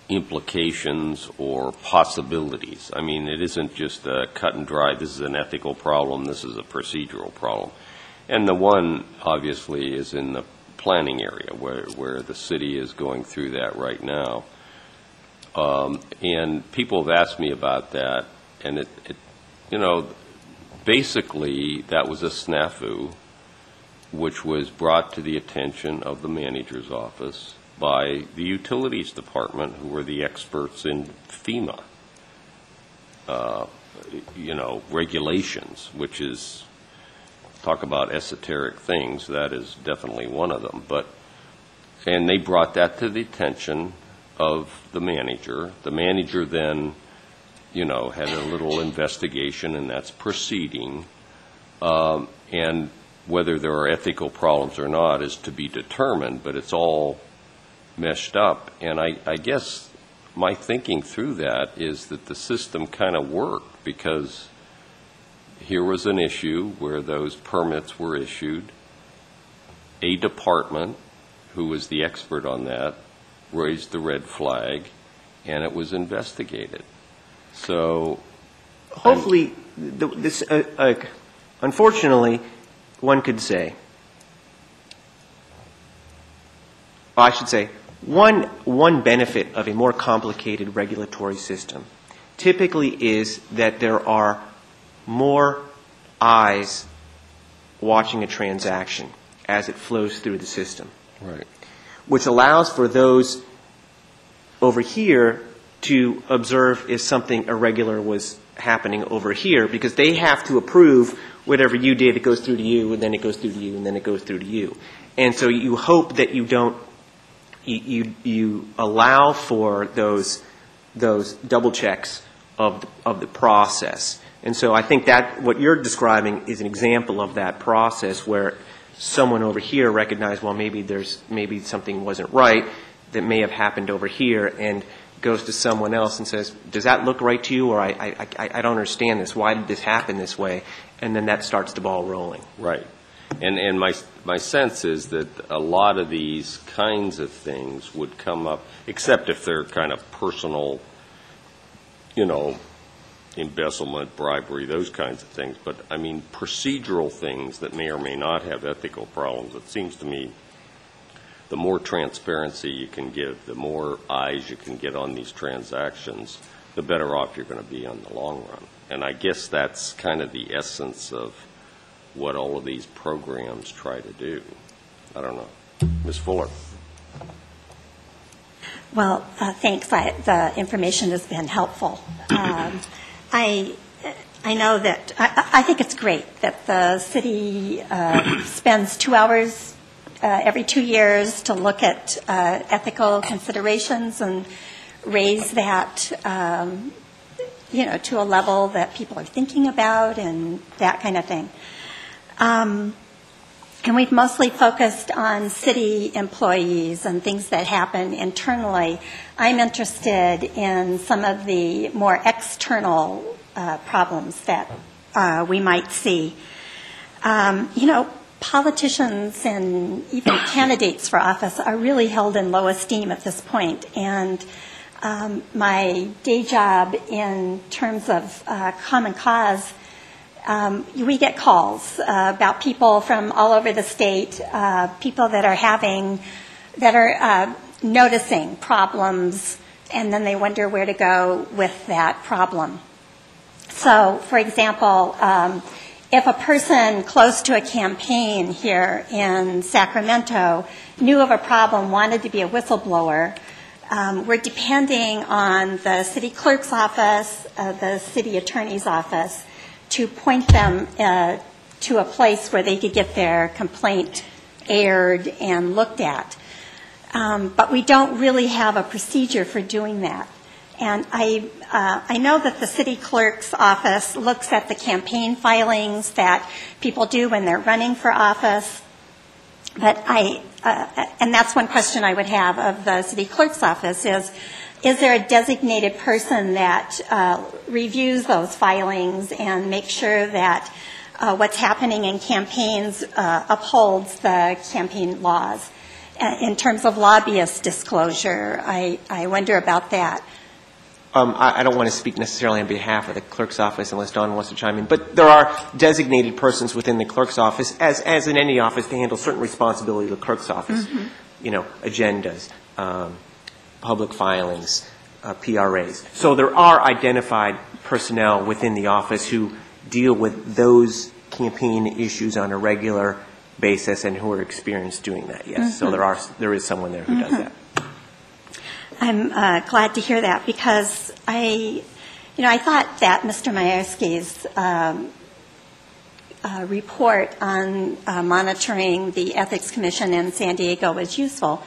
S1: implications or possibilities. I mean, it isn't just a cut and dry, this is an ethical problem, this is a procedural problem. And the one, obviously, is in the planning area, where, where the city is going through that right now. Um, And people have asked me about that, and it, it, you know, basically, that was a snafu, which was brought to the attention of the manager's office by the utilities department, who were the experts in FEMA, uh, you know, regulations, which is, talk about esoteric things, that is definitely one of them. But, and they brought that to the attention of the manager. The manager then, you know, had a little investigation, and that's proceeding. Um, And whether there are ethical problems or not is to be determined, but it's all meshed up. And I, I guess my thinking through that is that the system kind of worked, because here was an issue where those permits were issued. A department, who was the expert on that, raised the red flag, and it was investigated. So,
S7: Hopefully, the- this, uh, uh, unfortunately, one could say, I should say, one, one benefit of a more complicated regulatory system typically is that there are more eyes watching a transaction as it flows through the system.
S1: right.
S7: which allows for those over here to observe if something irregular was happening over here, because they have to approve whatever you did, it goes through to you, and then it goes through to you, and then it goes through to you. And so you hope that you don't, you, you, allow for those, those double checks of, the- of the process. And so I think that, what you're describing is an example of that process where someone over here recognized, well, maybe there's, maybe something wasn't right that may have happened over here, and goes to someone else and says, does that look right to you, or I, I, I don't understand this, why did this happen this way? And then that starts the ball rolling.
S1: Right. And, and my, my sense is that a lot of these kinds of things would come up, except if they're kind of personal, you know, embezzlement, bribery, those kinds of things. But, I mean, procedural things that may or may not have ethical problems, it seems to me the more transparency you can give, the more eyes you can get on these transactions, the better off you're going to be on the long run. And I guess that's kind of the essence of what all of these programs try to do. I don't know. Ms. Fuller?
S6: Well, uh, thanks. I- The information has been helpful. Um, I I know that, I I think it's great that the city uh, spends two hours uh, every two years to look at uh, ethical considerations and raise that, um, you know, to a level that people are thinking about and that kind of thing. Um, And we've mostly focused on city employees and things that happen internally. I'm interested in some of the more external uh, problems that uh, we might see. Um, You know, politicians and even candidates for office are really held in low esteem at this point. And um, my day job in terms of uh, Common Cause um, we get calls uh, about people from all over the state, uh, people that are having, that are uh, noticing problems, and then they wonder where to go with that problem. So, for example, um, if a person close to a campaign here in Sacramento knew of a problem, wanted to be a whistleblower, um, we're depending on the city clerk's office, uh, the city attorney's office, to point them uh, to a place where they could get their complaint aired and looked at. Um, But we don't really have a procedure for doing that. And I, uh, I know that the city clerk's office looks at the campaign filings that people do when they're running for office. But I, uh, and that's one question I would have of the city clerk's office is, is there a designated person that uh, reviews those filings and makes sure that uh, what's happening in campaigns uh, upholds the campaign laws? in terms of lobbyist disclosure. I, I wonder about that.
S7: Um, I, I don't want to speak necessarily on behalf of the clerk's office unless Don wants to chime in, but there are designated persons within the clerk's office, as, as in any office, to handle certain responsibility of the clerk's office. You know, agendas, um, public filings, uh, PRAs. So there are identified personnel within the office who deal with those campaign issues on a regular basis and who are experienced doing that, yes. So there are, there is someone there who does that.
S6: I'm uh, glad to hear that because I, you know, I thought that Mr. Mayersky's um, uh, report on uh, monitoring the Ethics Commission in San Diego was useful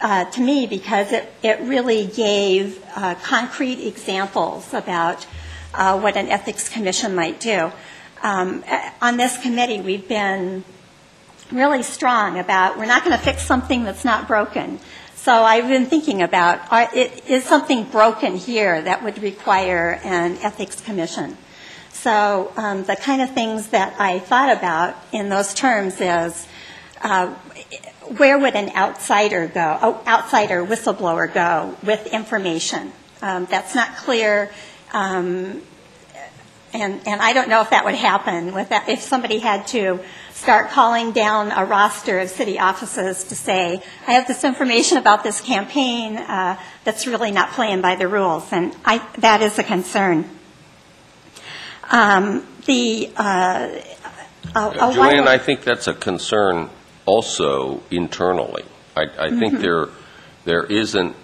S6: uh, to me because it, it really gave uh, concrete examples about uh, what an Ethics Commission might do. Um, on this committee, we've been really strong about we're not going to fix something that's not broken. So I've been thinking about are, it, is something broken here that would require an ethics commission. So um, the kind of things that I thought about in those terms is uh, where would an outsider go, oh, outsider whistleblower go with information um, that's not clear. Um, and, and I don't know if that would happen with that, if somebody had to start calling down a roster of city offices to say, I have this information about this campaign uh, that's really not playing by the rules, and I, that is a concern. Um, the uh, a
S1: Joanne, I think that's a concern also internally. I, I think
S6: Mm-hmm.
S1: there, there isn't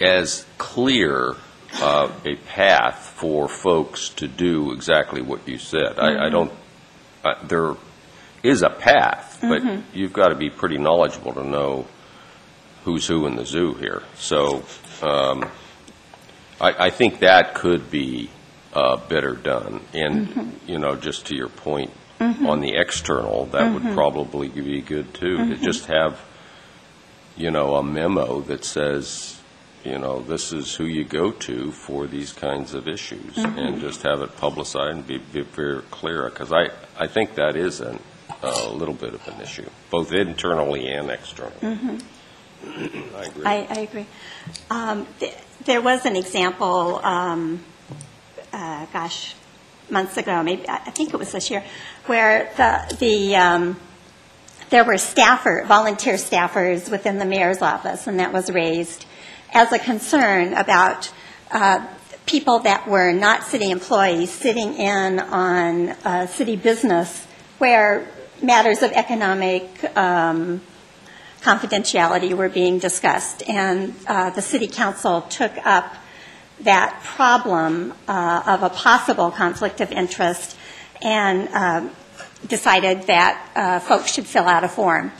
S1: as clear uh, a path for folks to do exactly what you said. I,
S6: Mm-hmm.
S1: I don't, uh, there is a path, but
S6: Mm-hmm.
S1: you've got to be pretty knowledgeable to know who's who in the zoo here. So um, I, I think that could be uh, better done. And,
S6: Mm-hmm.
S1: you know, just to your point on the external, that would
S6: Mm-hmm.
S1: probably be good too, to just have, you know, a memo that says, you know, this is who you go to for these kinds of issues,
S6: Mm-hmm.
S1: and just have it publicized and be, be very clear, because I, I think that is an, a little bit of an issue, both internally and externally. I agree.
S6: I, I agree. Um, th- there was an example, um, uh, gosh, months ago, maybe I I think it was this year, where the the um, there were staffer, volunteer staffers within the mayor's office, and that was raised as a concern about uh, people that were not city employees sitting in on uh, city business where matters of economic um, confidentiality were being discussed. And uh, the city council took up that problem uh, of a possible conflict of interest and um, decided that uh, folks should fill out a form.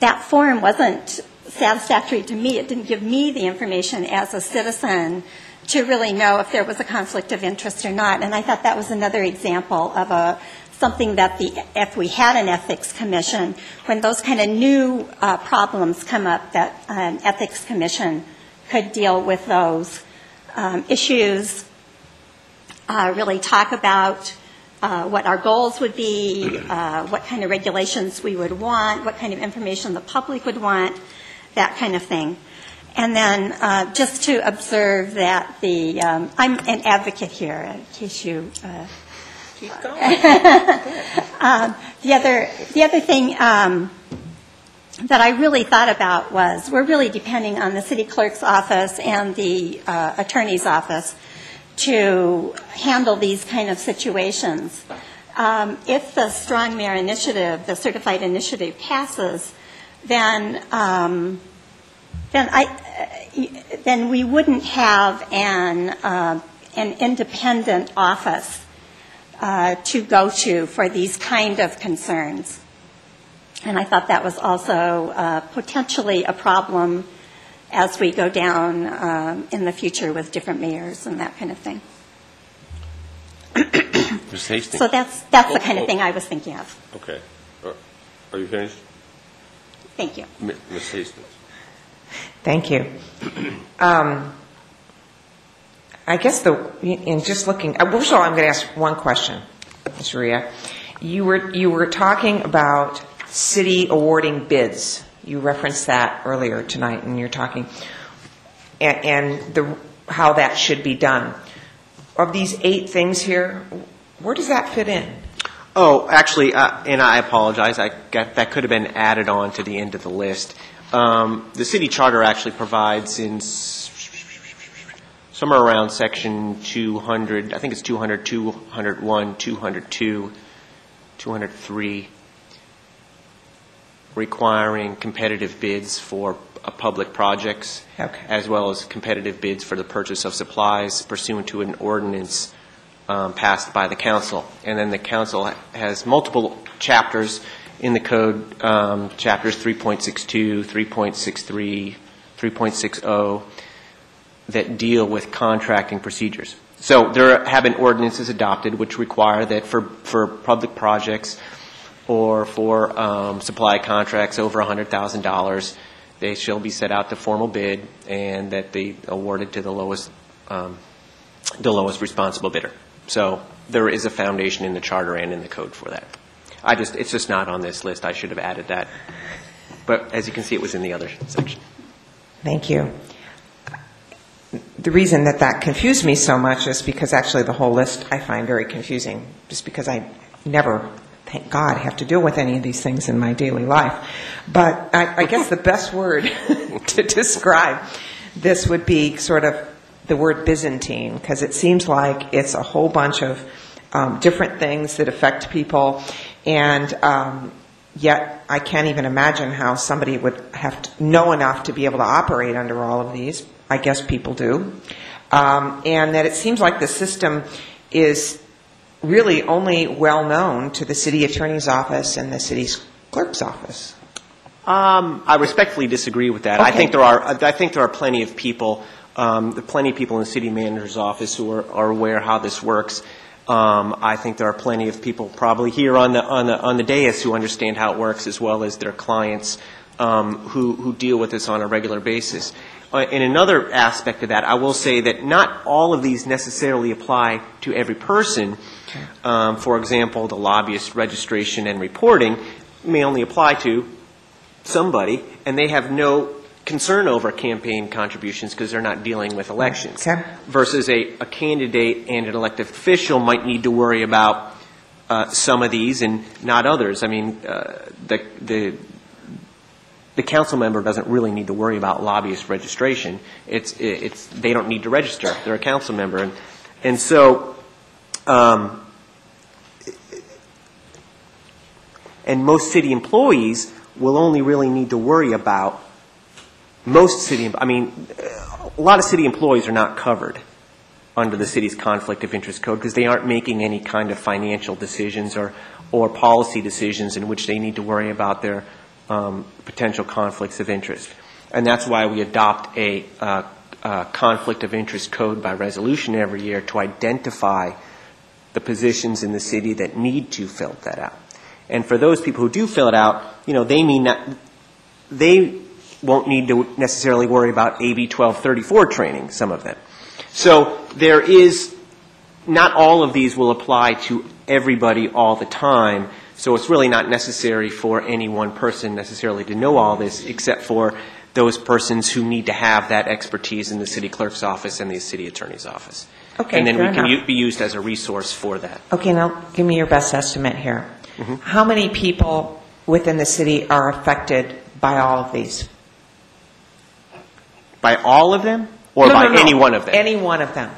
S6: That form wasn't satisfactory to me. It didn't give me the information as a citizen to really know if there was a conflict of interest or not. And I thought that was another example of a something that the if we had an ethics commission, when those kind of new uh, problems come up, that an ethics commission could deal with those um, issues, uh, really talk about uh, what our goals would be, uh, what kind of regulations we would want, what kind of information the public would want, that kind of thing. And then uh, just to observe that the, um, I'm an advocate here, in case you. Uh, um, the other, the other thing um, that I really thought about was we're really depending on the city clerk's office and the uh, attorney's office to handle these kind of situations. Um, if the Strong Mayor Initiative, the certified initiative passes, then um, then I then we wouldn't have an uh, an independent office uh, to go to for these kind of concerns. And I thought that was also uh, potentially a problem as we go down um, in the future with different mayors and that kind of thing.
S1: Ms. Hastings?
S6: So that's, that's the kind
S1: Oh,
S6: of
S1: oh.
S6: thing I was thinking of.
S1: Okay. Are you finished?
S6: Thank you.
S1: M- Ms. Hastings?
S5: Thank you. Um, I guess the, in just looking, uh, first of all, I'm going to ask one question, Ms. Ria. You were, you were talking about city awarding bids You referenced that earlier tonight and you're talking, and, and the, how that should be done. Of these eight things here, where does that fit in?
S7: Oh, actually, uh, and I apologize, I got, that could have been added on to the end of the list. Um, The city charter actually provides in s- somewhere around section 200, I think it's 200, 201, 202, 203, requiring competitive bids for uh, public projects,
S5: Okay.
S7: as well as competitive bids for the purchase of supplies pursuant to an ordinance um, passed by the council. And then the council has multiple chapters in the code, um, chapters 3.62, 3.63, 3.60, oh, that deal with contracting procedures. So there have been ordinances adopted which require that for, for public projects or for um, supply contracts over $100,000, they shall be set out to formal bid and that they awarded to the lowest, um, the lowest responsible bidder. So there is a foundation in the charter and in the code for that. I just, it's just not on this list. I should have added that. But as you can see, it was in the other section.
S5: Thank you. The reason that that confused me so much is because actually the whole list I find very confusing, just because I never, thank God, have to deal with any of these things in my daily life. But I, I guess the best word to describe this would be sort of the word Byzantine, because it seems like it's a whole bunch of um, different things that affect people, and um, yet I can't even imagine how somebody would have to know enough to be able to operate under all of these. I guess people do. Um, and that it seems like the system is really only well known to the city attorney's office and the city's clerk's office.
S7: Um, I respectfully disagree with that. I think there are, I think there are plenty of people, um, plenty of people in the city manager's office who are, are aware how this works. Um, I think there are plenty of people probably here on the, on the, on the dais who understand how it works as well as their clients, um, who, who deal with this on a regular basis. Uh, in another aspect of that, I will say that not all of these necessarily apply to every person. Um, for example, the lobbyist registration and reporting may only apply to somebody, and they have no concern over campaign contributions because they're not dealing with elections.
S5: Okay.
S7: Versus a, a candidate and an elected official might need to worry about uh, some of these and not others. I mean, uh, the, the, the council member doesn't really need to worry about lobbyist registration. It's, it's, they don't need to register. They're a council member. And, and so, um, and most city employees will only really need to worry about most city, I mean, a lot of city employees are not covered under the city's conflict of interest code because they aren't making any kind of financial decisions or, or policy decisions in which they need to worry about their um, potential conflicts of interest. And that's why we adopt a uh, uh, conflict of interest code by resolution every year to identify the positions in the city that need to fill that out. And for those people who do fill it out, you know, they mean that they won't need to necessarily worry about AB 1234 training, some of them. So there is, not all of these will apply to everybody all the time, so it's really not necessary for any one person necessarily to know all this, except for those persons who need to have that expertise in the city clerk's office and the city attorney's office.
S5: Okay,
S7: And then we can
S5: enough.
S7: u- be used as a resource for that.
S5: Okay, now give me your best estimate here.
S7: Mm-hmm.
S5: How many people within the city are affected by all of these?
S7: By all of them, or
S5: No,
S7: by
S5: no, no.
S7: any one of them?
S5: Any one of them.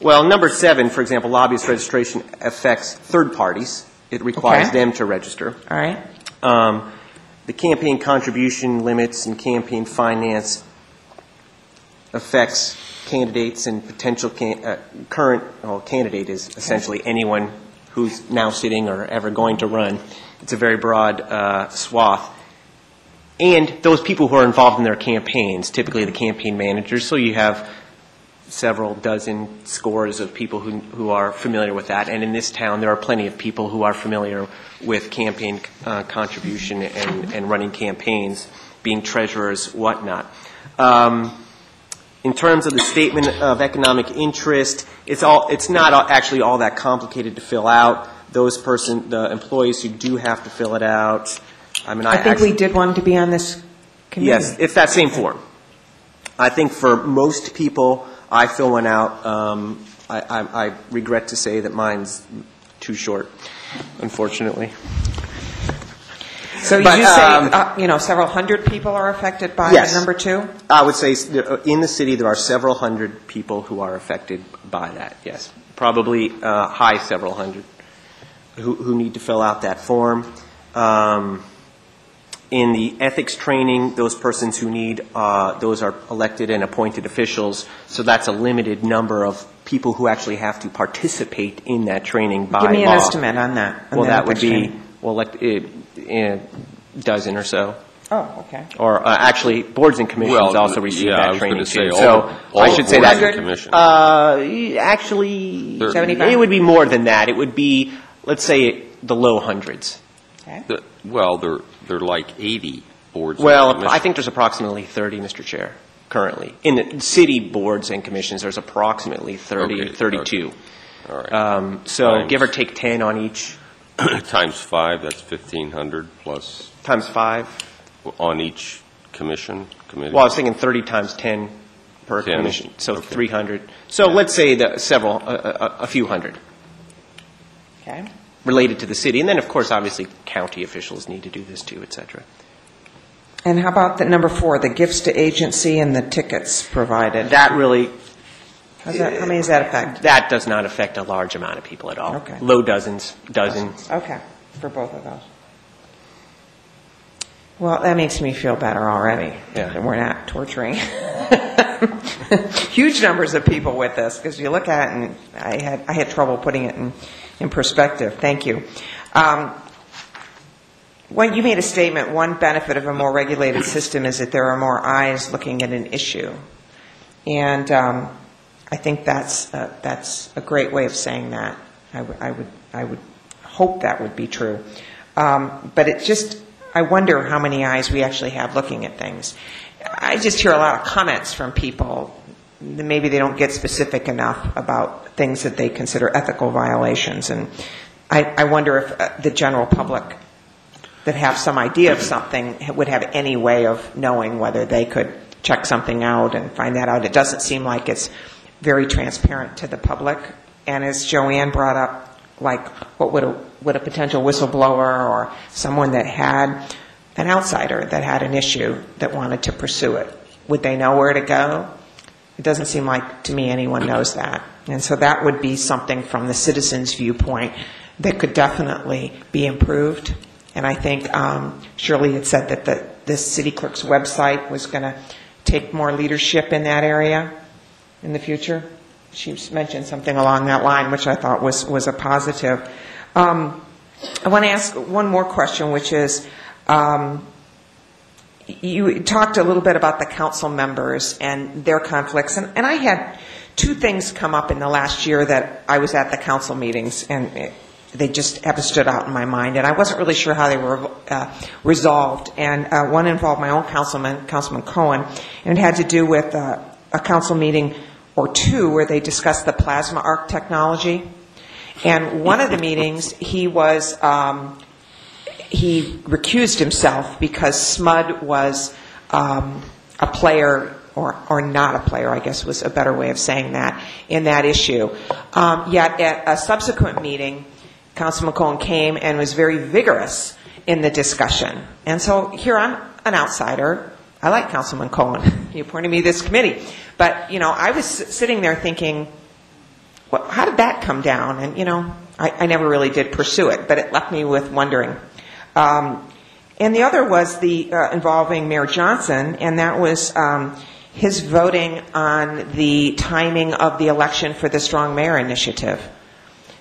S7: Well, number seven, for example, lobbyist registration affects third parties. It requires
S5: Okay.
S7: them to register.
S5: All right?
S7: Um, the campaign contribution limits and campaign finance affects candidates and potential can, uh, current well, candidate is essentially anyone who's now sitting or ever going to run. It's a very broad uh, swath. And those people who are involved in their campaigns, typically the campaign managers. So you have several dozen scores of people who, who are familiar with that. And in this town, there are plenty of people who are familiar with campaign uh, contribution and, and running campaigns, being treasurers, whatnot. Um, in terms of the statement of economic interest, it's all, it's not actually all that complicated to fill out. Those person, the employees who do have to fill it out, I mean, I
S5: I think
S7: actually-
S5: we did want to be on this committee.
S7: Yes, it's that same form. I think for most people, I fill one out. Um, I, I, I regret to say that mine's too short, unfortunately.
S5: So you
S7: But,
S5: say,
S7: um,
S5: uh, you know, several hundred people are affected by
S7: Yes.
S5: the number two?
S7: I would say s- there- in the city, there are several hundred people who are affected by that, yes. Probably uh, high several hundred who, who need to fill out that form. Um, In the ethics training, those persons who need, uh, those are elected and appointed officials, so that's a limited number of people who actually have to participate in that training by law.
S5: Give me an estimate on that. on
S7: Well,
S5: the
S7: that would
S5: ethics
S7: be,
S5: training.
S7: well, like, a dozen or so.
S5: Oh, okay.
S7: Or uh, actually, boards and commissions
S1: Well,
S7: also receive
S1: yeah, I
S7: that
S1: was
S7: training
S1: gonna say
S7: too.
S1: all
S7: So
S1: the- all
S7: I
S1: the
S7: should say
S1: boards
S7: that.
S1: and commissions.
S7: Uh, actually,
S1: They're-
S5: 75?
S7: it would be more than that. It would be, let's say, the low hundreds.
S5: Okay.
S1: The- Well, they're, they're like 80 boards. and
S7: Well,
S1: commissions.
S7: I think there's approximately 30, Mr. Chair, currently. In the city boards and commissions, there's approximately 30,
S1: Okay,
S7: 32.
S1: All right.
S7: Um, So
S1: Times-
S7: give or take 10 on each,
S1: Times five, that's 1,500 plus
S7: times five.
S1: on each commission, committee.
S7: Well, I was thinking 30 times 10 per
S1: 10,
S7: commission, so
S1: okay.
S7: 300. So let's say the several, a- a a few hundred.
S5: Okay.
S7: Related to the city. And then, of course, obviously, county officials need to do this too, et cetera.
S5: And how about the number four, the gifts to agency and the tickets provided?
S7: That really,
S5: How's that, how many does that affect?
S7: that does not affect a large amount of people at all.
S5: Okay.
S7: Low dozens, dozens.
S5: Okay, for both of those. Well, that makes me feel better already.
S7: Yeah.
S5: That we're not torturing huge numbers of people with this, because you look at it, and I had, I had trouble putting it in, in perspective. Thank you. Um, When you made a statement, one benefit of a more regulated system is that there are more eyes looking at an issue. And um, I think that's, that's a great way of saying that. I would- I would, hope that would be true. Um, But it just, I wonder how many eyes we actually have looking at things. I just hear a lot of comments from people, maybe they don't get specific enough about things that they consider ethical violations. And I, I wonder if uh, the general public that have some idea of something would have any way of knowing whether they could check something out and find that out. It doesn't seem like it's very transparent to the public. And as Joanne brought up, like what would a, would a potential whistleblower or someone that had an outsider that had an issue that wanted to pursue it, would they know where to go? It doesn't seem like to me anyone knows that. And so that would be something from the citizen's viewpoint that could definitely be improved. And I think um, Shirley had said that the, the city clerk's website was going to take more leadership in that area in the future. She mentioned something along that line, which I thought was, was a positive. Um, I want to ask one more question, which is, um, you talked a little bit about the council members and their conflicts, and, and I had two things come up in the last year that I was at the council meetings, and it, they just have stood out in my mind, and I wasn't really sure how they were uh, resolved. And uh, one involved my own councilman, Councilman Cohn, and it had to do with uh, a council meeting or two where they discussed the plasma arc technology. And one of the meetings, he was um, he recused himself because SMUD was um, a player, or, or not a player, I guess was a better way of saying that, in that issue. Um, yet at a subsequent meeting, Councilman Cohn came and was very vigorous in the discussion. And so here I'm an outsider. I like Councilman Cohn. He appointed me to this committee. But, you know, I was sitting there thinking, well, how did that come down? And, you know, I, I never really did pursue it, but it left me with wondering. Um, and the other was the uh, involving Mayor Johnson, and that was um, his voting on the timing of the election for the Strong Mayor Initiative.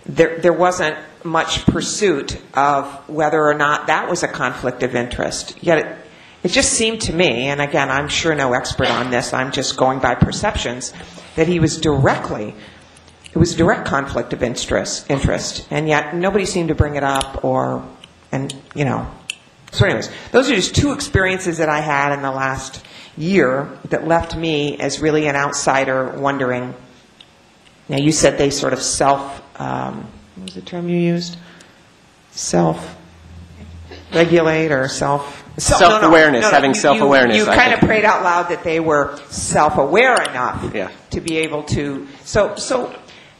S5: There, there wasn't much pursuit of whether or not that was a conflict of interest. Yet it, it just seemed to me, and again, I'm sure no expert on this, I'm just going by perceptions, that he was directly it was direct conflict of interest, interest, and yet nobody seemed to bring it up or, and, you know. So anyways, those are just two experiences that I had in the last year that left me as really an outsider wondering. Now, you said they sort of self, um, what was the term you used? Self self-regulate or self... self- no, no,
S7: Self-awareness,
S5: no, no,
S7: having
S5: you- you-
S7: self-awareness,
S5: You
S7: I
S5: kind of prayed out loud that they were self-aware enough
S7: Yeah.
S5: to be able to, so, so,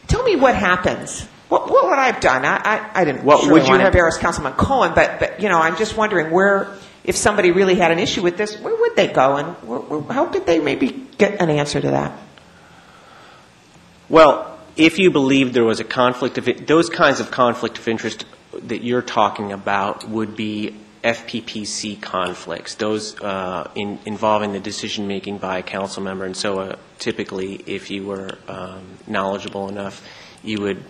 S5: tell me what happens. What, what would I have done? I, I, I didn't
S7: What
S5: surely
S7: would you
S5: want to
S7: have-
S5: embarrass Councilman Cohn, but, but, you know, I'm just wondering where, if somebody really had an issue with this, where would they go, and where- where- how could they maybe get an answer to that?
S7: Well, if you believe there was a conflict of, those kinds of conflict of interest that you're talking about would be FPPC conflicts, those uh, in- involving the decision-making by a council member. And so uh, typically, if you were um, knowledgeable enough, you would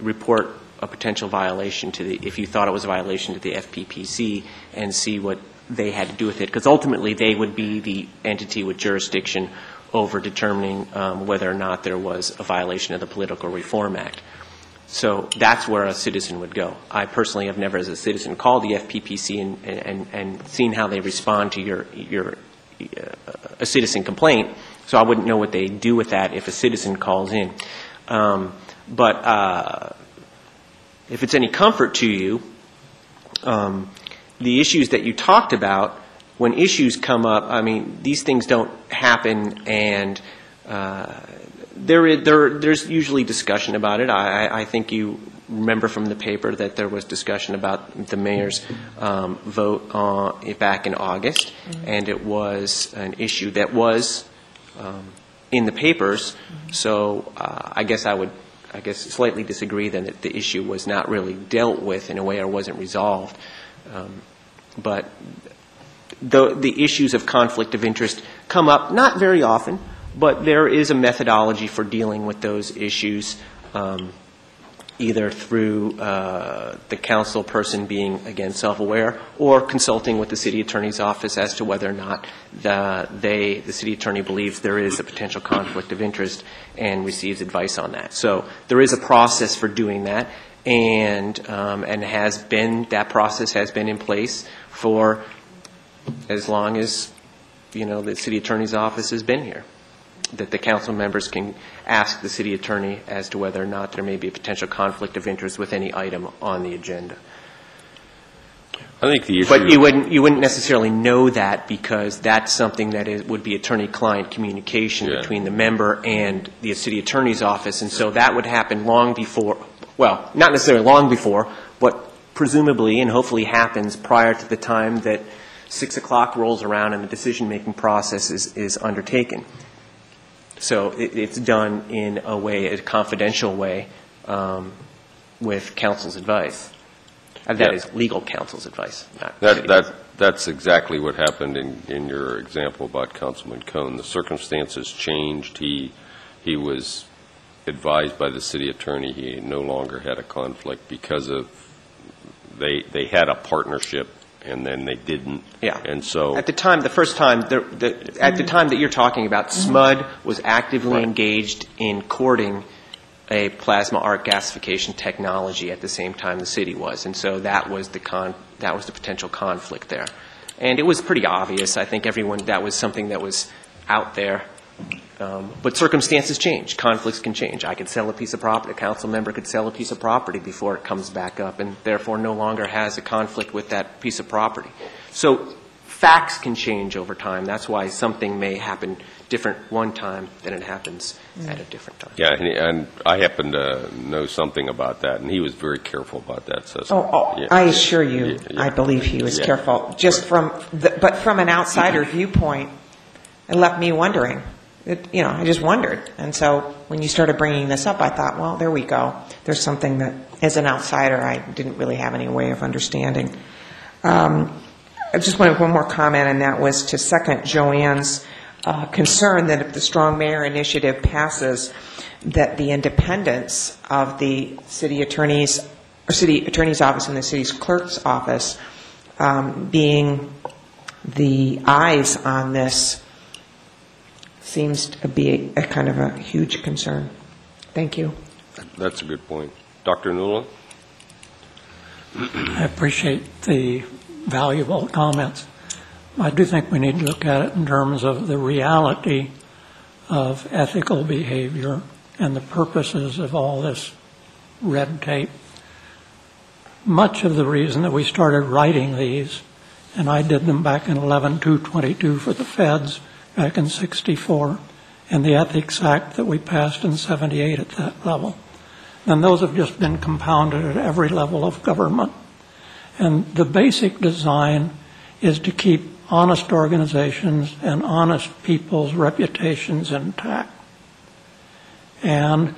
S7: report a potential violation to the, if you thought it was a violation to the FPPC, and see what they had to do with it. Because ultimately, they would be the entity with jurisdiction over determining um, whether or not there was a violation of the Political Reform Act. So that's where a citizen would go. I personally have never, as a citizen, called the FPPC and, and, and seen how they respond to your, your, uh, a citizen complaint, so I wouldn't know what they do with that if a citizen calls in. Um, but uh, if it's any comfort to you, um, the issues that you talked about, when issues come up, I mean, these things don't happen and uh, there is, there, there's usually discussion about it. I, I- think you remember from the paper that there was discussion about the mayor's um, vote uh, back in August, and it was an issue that was um, in the papers. So uh, I guess I would, I guess slightly disagree then that the issue was not really dealt with in a way or wasn't resolved. Um, But the, the issues of conflict of interest come up, not very often, but there is a methodology for dealing with those issues, um, either through uh, the council person being, again, self-aware, or consulting with the city attorney's office as to whether or not the, they, the city attorney believes there is a potential conflict of interest and receives advice on that. So there is a process for doing that, and, um, and has been, that process has been in place for as long as, you know, the city attorney's office has been here, that the council members can ask the city attorney as to whether or not there may be a potential conflict of interest with any item on the agenda.
S1: I think the issue...
S7: But you wouldn't, you wouldn't necessarily know that because that's something that is, would be attorney-client communication
S1: Yeah.
S7: between the member and the city attorney's office. And so that would happen long before, well, not necessarily long before, but presumably and hopefully happens prior to the time that 6 o'clock rolls around and the decision-making process is, is undertaken. So it, it's done in a way, a confidential way, um, with counsel's advice. Uh, That
S1: Yeah.
S7: is, legal counsel's advice, not
S1: That,
S7: city
S1: that, that's exactly what happened in, in your example about Councilman Cohn. The circumstances changed. He, he was advised by the city attorney he no longer had a conflict because of, they, they had a partnership and then they didn't.
S7: Yeah.
S1: And so,
S7: At the time, the first time, the, the, at the time that you're talking about, SMUD was actively
S1: Right.
S7: engaged in courting a plasma arc gasification technology at the same time the city was, and so that was the con, that was the potential conflict there. And it was pretty obvious. I think everyone, that was something that was out there. Um, but circumstances change. Conflicts can change. I could sell a piece of property. A council member could sell a piece of property before it comes back up, and therefore no longer has a conflict with that piece of property. So facts can change over time. That's why something may happen different one time than it happens at a different time.
S1: yeah, and, and I happen to know something about that, and he was very careful about that, so.
S5: Oh, oh,
S1: yeah.
S5: I assure you,
S1: Yeah, yeah.
S5: I believe he was
S1: Yeah.
S5: careful. Just from, the- but from an outsider viewpoint, it left me wondering. It, you know, I just wondered. And so when you started bringing this up, I thought, well, there we go. There's something that, as an outsider, I didn't really have any way of understanding. Um, I just wanted one more comment, and that was to second Joanne's uh, concern that if the Strong Mayor Initiative passes, that the independence of the city attorney's, or city attorney's office and the city's clerk's office um, being the eyes on this seems to be a kind of a huge concern. Thank you.
S1: That's a good point. Dr. Newland?
S3: I appreciate the valuable comments. I do think we need to look at it in terms of the reality of ethical behavior and the purposes of all this red tape. much of the reason that we started writing these, and I did them back in 11222 for the feds back in 64, and the Ethics Act that we passed in 78 at that level. And those have just been compounded at every level of government. And the basic design is to keep honest organizations and honest people's reputations intact. And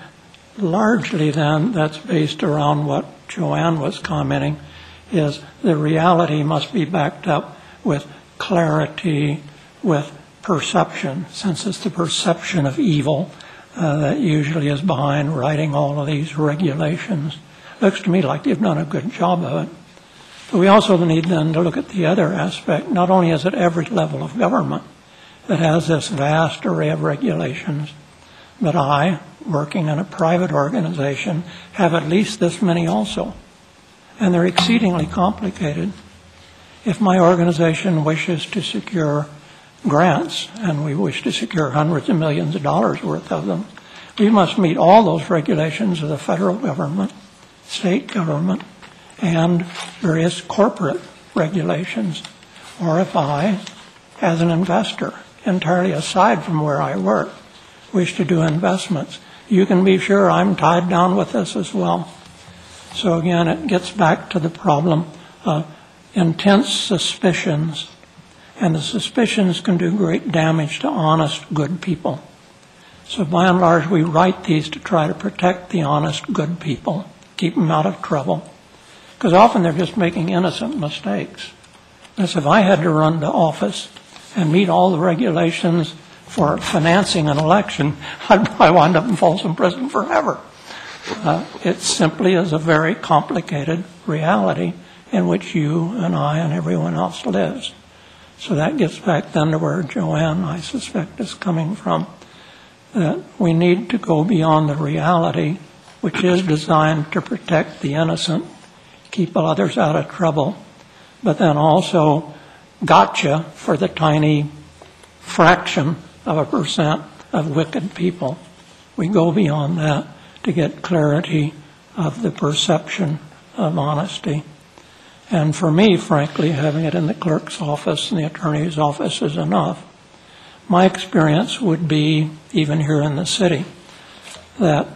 S3: largely then, that's based around what Joanne was commenting, is the reality must be backed up with clarity, with perception, since it's the perception of evil uh, that usually is behind writing all of these regulations. Looks to me like you've done a good job of it. But we also need then to look at the other aspect. Not only is it every level of government that has this vast array of regulations, but I, working in a private organization, have at least this many also. And they're exceedingly complicated. If my organization wishes to secure grants, and we wish to secure hundreds of millions of dollars worth of them, we must meet all those regulations of the federal government, state government, and various corporate regulations. Or if I, as an investor, entirely aside from where I work, wish to do investments, you can be sure I'm tied down with this as well. So again, it gets back to the problem of intense suspicions, and the suspicions can do great damage to honest, good people. So by and large, we write these to try to protect the honest, good people, keep them out of trouble. Because often they're just making innocent mistakes. As if I had to run to office and meet all the regulations for financing an election, I'd probably wind up in Folsom Prison forever. Uh, it simply is a very complicated reality in which you and I and everyone else lives. So that gets back then to where Joanne, I suspect, is coming from. That we need to go beyond the reality, which is designed to protect the innocent, keep others out of trouble, but then also gotcha for the tiny fraction of a percent of wicked people. We go beyond that to get clarity of the perception of honesty. And for me, frankly, having it in the clerk's office and the attorney's office is enough. My experience would be, even here in the city, that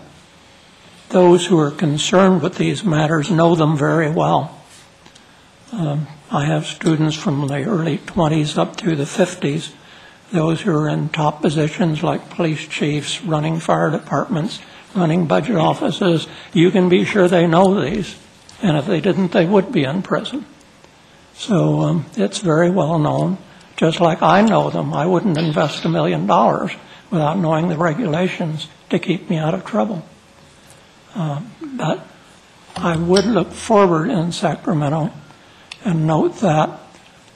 S3: those who are concerned with these matters know them very well. Um, I have students from the early 20s up through the 50s, those who are in top positions like police chiefs, running fire departments, running budget offices. You can be sure they know these, and if they didn't, they would be in prison. So um, it's very well known. Just like I know them, I wouldn't invest a million dollars without knowing the regulations to keep me out of trouble. Um, but I would look forward in Sacramento and note that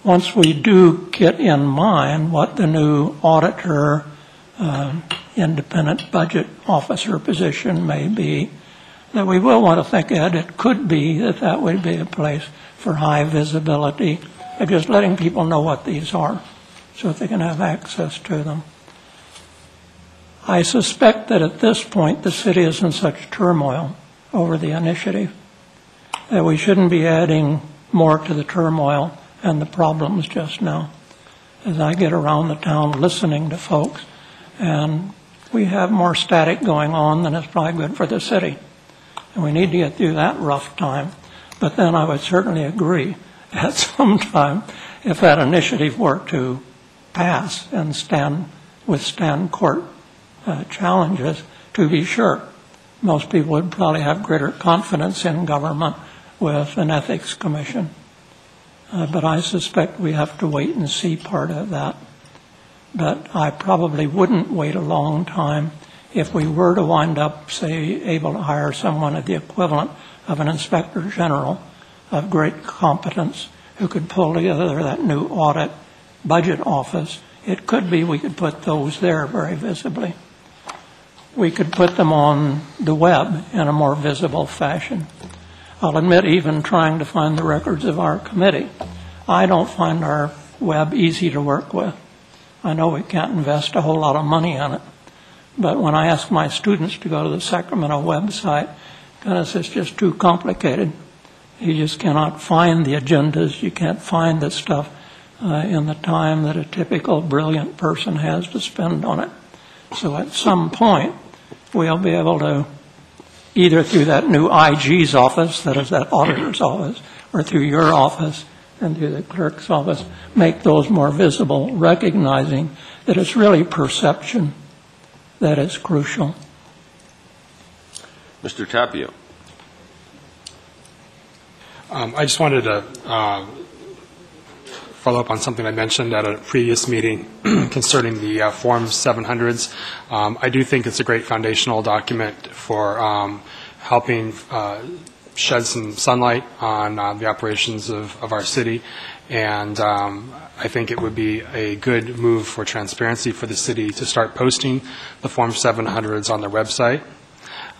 S3: once we do get in mind what the new auditor, uh, independent budget officer position may be, that we will want to think ahead. It could be that that would be a place for high visibility, of just letting people know what these are so that they can have access to them. I suspect that at this point the city is in such turmoil over the initiative that we shouldn't be adding more to the turmoil and the problems just now. As I get around the town listening to folks, and we have more static going on than is probably good for the city. And we need to get through that rough time. But then I would certainly agree at some time if that initiative were to pass and stand, withstand court uh, challenges, to be sure, most people would probably have greater confidence in government with an ethics commission. Uh, but I suspect we have to wait and see part of that. But I probably wouldn't wait a long time if we were to wind up, say, able to hire someone at the equivalent of an inspector general of great competence who could pull together that new audit budget office. It could be we could put those there very visibly. We could put them on the web in a more visible fashion. I'll admit, even trying to find the records of our committee, I don't find our web easy to work with. I know we can't invest a whole lot of money on it, but when I ask my students to go to the Sacramento website, goodness, it's just too complicated. You just cannot find the agendas, you can't find the stuff uh, in the time that a typical brilliant person has to spend on it. So at some point, we'll be able to, either through that new IG's office, that is that auditor's office, or through your office and through the clerk's office, make those more visible, recognizing that it's really perception that is crucial.
S1: Mr. Tapio?
S8: Um, I just wanted to uh, follow up on something I mentioned at a previous meeting concerning the uh, Form 700s. Um, I do think it's a great foundational document for um, helping uh, shed some sunlight on uh, the operations of, of our city, and um, I think it would be a good move for transparency for the city to start posting the Form 700s on their website.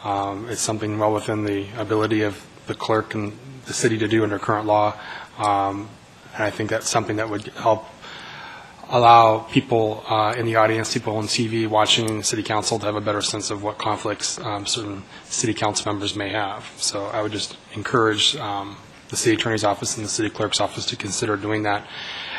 S8: Um, It's something well within the ability of the clerk and the city to do under current law. Um, And I think that's something that would help allow people uh, in the audience, people on TV watching city council to have a better sense of what conflicts um, certain city council members may have. So I would just encourage um, the city attorney's office and the city clerk's office to consider doing that.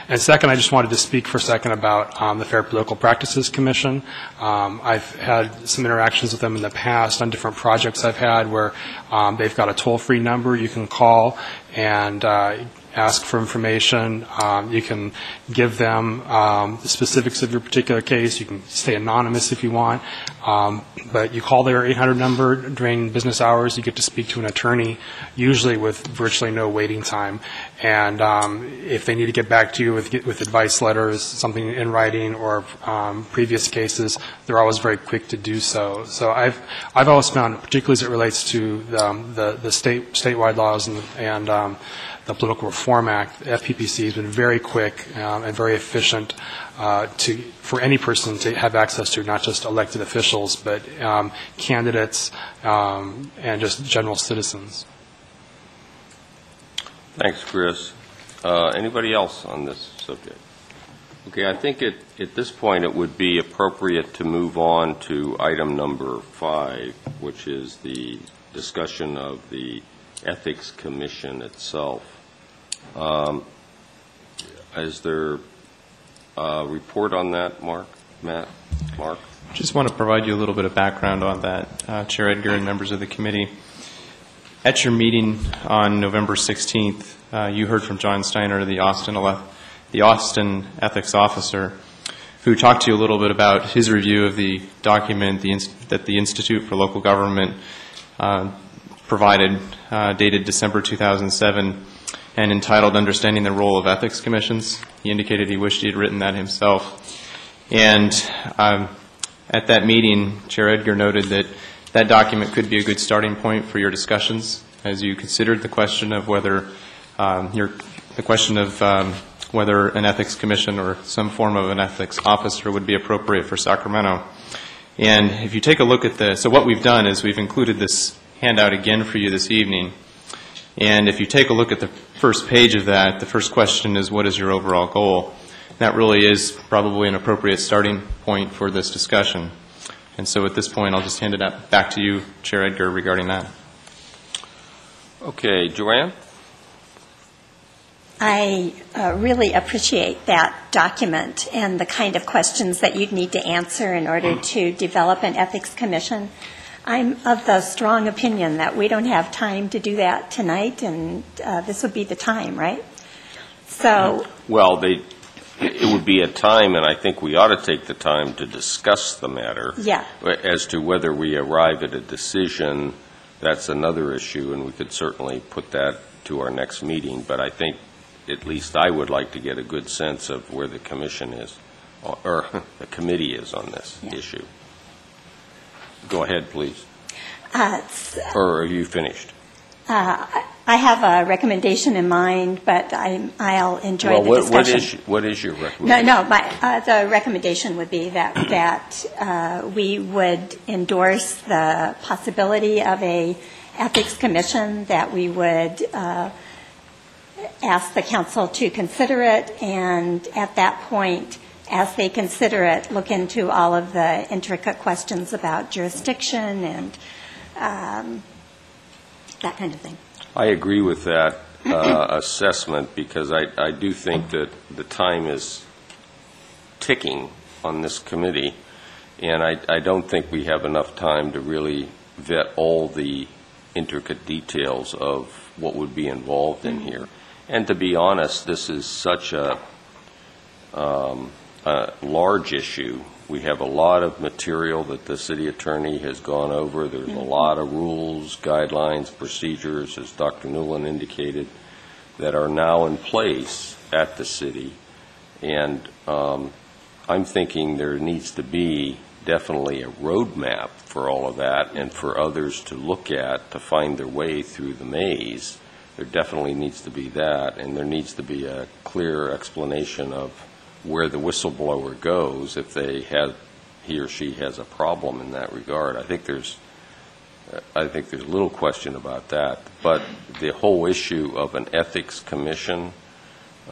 S8: And second, I just wanted to speak for a second about um, the Fair Political Practices Commission. Um, I've had some interactions with them in the past on different projects I've had where um, they've got a toll-free number you can call and uh, ask for information. Um, You can give them um, the specifics of your particular case. You can stay anonymous if you want. Um, But you call their 800 number during business hours, you get to speak to an attorney, usually with virtually no waiting time. And um, if they need to get back to you with with advice letters, something in writing, or um, previous cases, they're always very quick to do so. So I've I've always found, particularly as it relates to um, the the state statewide laws and and um, the Political Reform Act, the FPPC has been very quick um, and very efficient uh, to, for any person to have access to, not just elected officials, but um, candidates um, and just general citizens.
S1: Thanks, Chris. Uh, Anybody else on this subject? Okay, I think at, at this point, it would be appropriate to move on to item number five, which is the discussion of the Ethics Commission itself. Um, Is there a report on that, Mark? Matt? Mark?
S4: Just want to provide you a little bit of background on that, uh, Chair Edgar and members of the committee. At your meeting on November 16th, uh, you heard from John Steiner, the Austin, the Austin Ethics Officer, who talked to you a little bit about his review of the document the that the Institute for Local Government uh, provided, uh, dated December 2007, and entitled Understanding the Role of Ethics Commissions. He indicated he wished he had written that himself. And um, at that meeting, Chair Edgar noted that that document could be a good starting point for your discussions as you considered the question of whether um, your, the question of um, whether an ethics commission or some form of an ethics officer would be appropriate for Sacramento. And if you take a look at the, so what we've done is we've included this handout again for you this evening. And if you take a look at the first page of that, the first question is, what is your overall goal? That really is probably an appropriate starting point for this discussion. And so at this point, I'll just hand it up- back to you, Chair Edgar, regarding that.
S1: Okay, Joanne?
S6: I uh, really appreciate that document and the kind of questions that you'd need to answer in order to develop an ethics commission. I'm of the strong opinion that we don't have time to do that tonight, and uh, this would be the time, right? So,
S1: Well, they, it would be a time, and I think we ought to take the time to discuss the matter.
S6: Yeah.
S1: As to whether we arrive at a decision, that's another issue, and we could certainly put that to our next meeting. But I think, at least I would like to get a good sense of where the commission is, or the committee is on this
S6: Yeah.
S1: issue. Go ahead, please.
S6: uh, s-
S1: Or are you finished?
S6: uh, I have a recommendation in mind, but I'm- I'll enjoy
S1: Well,
S6: the
S1: what- what
S6: discussion.
S1: is, what is your
S6: No,
S1: recommendation?
S6: no, my, uh, the recommendation would be that, that uh, we would endorse the possibility of a ethics commission, that we would uh, ask the council to consider it, and at that point, as they consider it, look into all of the intricate questions about jurisdiction and um, that kind of thing.
S1: I agree with that uh, assessment because I, I do think that the time is ticking on this committee, and I, I don't think we have enough time to really vet all the intricate details of what would be involved in here. And to be honest, this is such a, um, a large issue. We have a lot of material that the city attorney has gone over. There's a lot of rules, guidelines, procedures, as Dr. Newland indicated, that are now in place at the city. And um, I'm thinking there needs to be definitely a roadmap for all of that and for others to look at to find their way through the maze. There definitely needs to be that, and there needs to be a clear explanation of where the whistleblower goes if they have, he or she has a problem in that regard. I think there's, I think there's little question about that. But the whole issue of an ethics commission,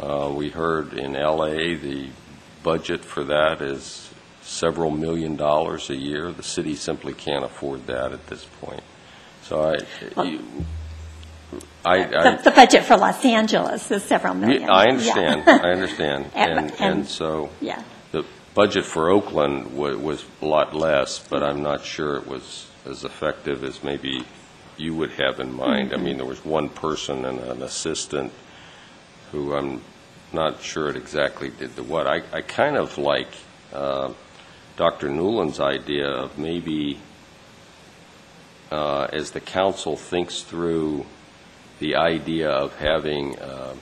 S1: uh, we heard in L.A., the budget for that is several million dollars a year. The city simply can't afford that at this point. So I, you- I, I.
S6: The the budget for Los Angeles is several million.
S1: I
S6: Yeah.
S1: understand, I understand.
S6: And-
S1: And,
S6: and-
S1: and so
S6: Yeah.
S1: the budget for Oakland wa- was a lot less, but I'm not sure it was as effective as maybe you would have in mind. I mean, there was one person and an assistant who I'm not sure it exactly did the what. I, I kind of like uh, Dr. Newland's idea of maybe, uh, as the council thinks through the idea of having uh,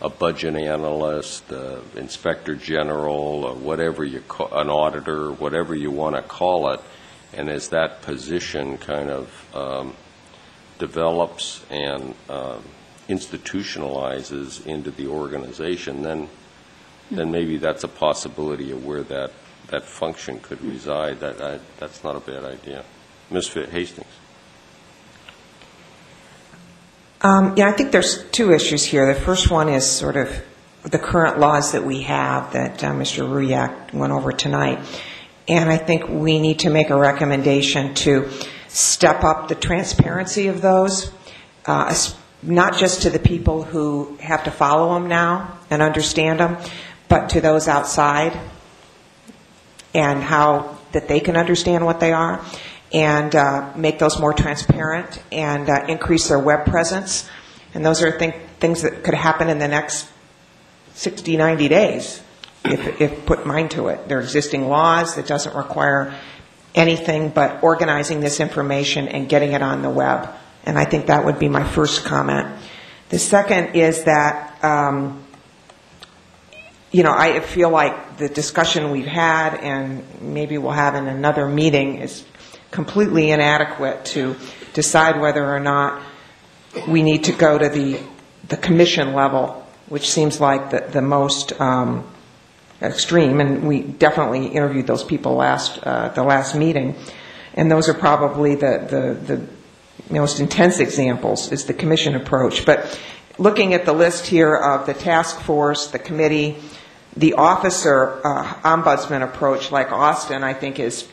S1: a budget analyst, uh, inspector general, or whatever you call, an auditor, whatever you want to call it, and as that position kind of um, develops and um, institutionalizes into the organization, then, then maybe that's a possibility of where that, that function could reside. That, I- that's not a bad idea. Ms. Hastings?
S5: Um, Yeah, I think there's two issues here. The first one is sort of the current laws that we have that uh, Mr. Ruyak went over tonight. And I think we need to make a recommendation to step up the transparency of those, uh, not just to the people who have to follow them now and understand them, but to those outside and how that they can understand what they are and uh, make those more transparent and uh, increase their web presence. And those are thing, things that could happen in the next 60, 90 days if, if put mind to it. There are existing laws that doesn't require anything but organizing this information and getting it on the web. And I think that would be my first comment. The second is that um, you know, I feel like the discussion we've had and maybe we'll have in another meeting is completely inadequate to decide whether or not we need to go to the, the commission level, which seems like the, the most um, extreme. And we definitely interviewed those people last, uh, the last meeting. And those are probably the, the, the most intense examples is the commission approach. But looking at the list here of the task force, the committee, the officer uh, ombudsman approach, like Austin, I think is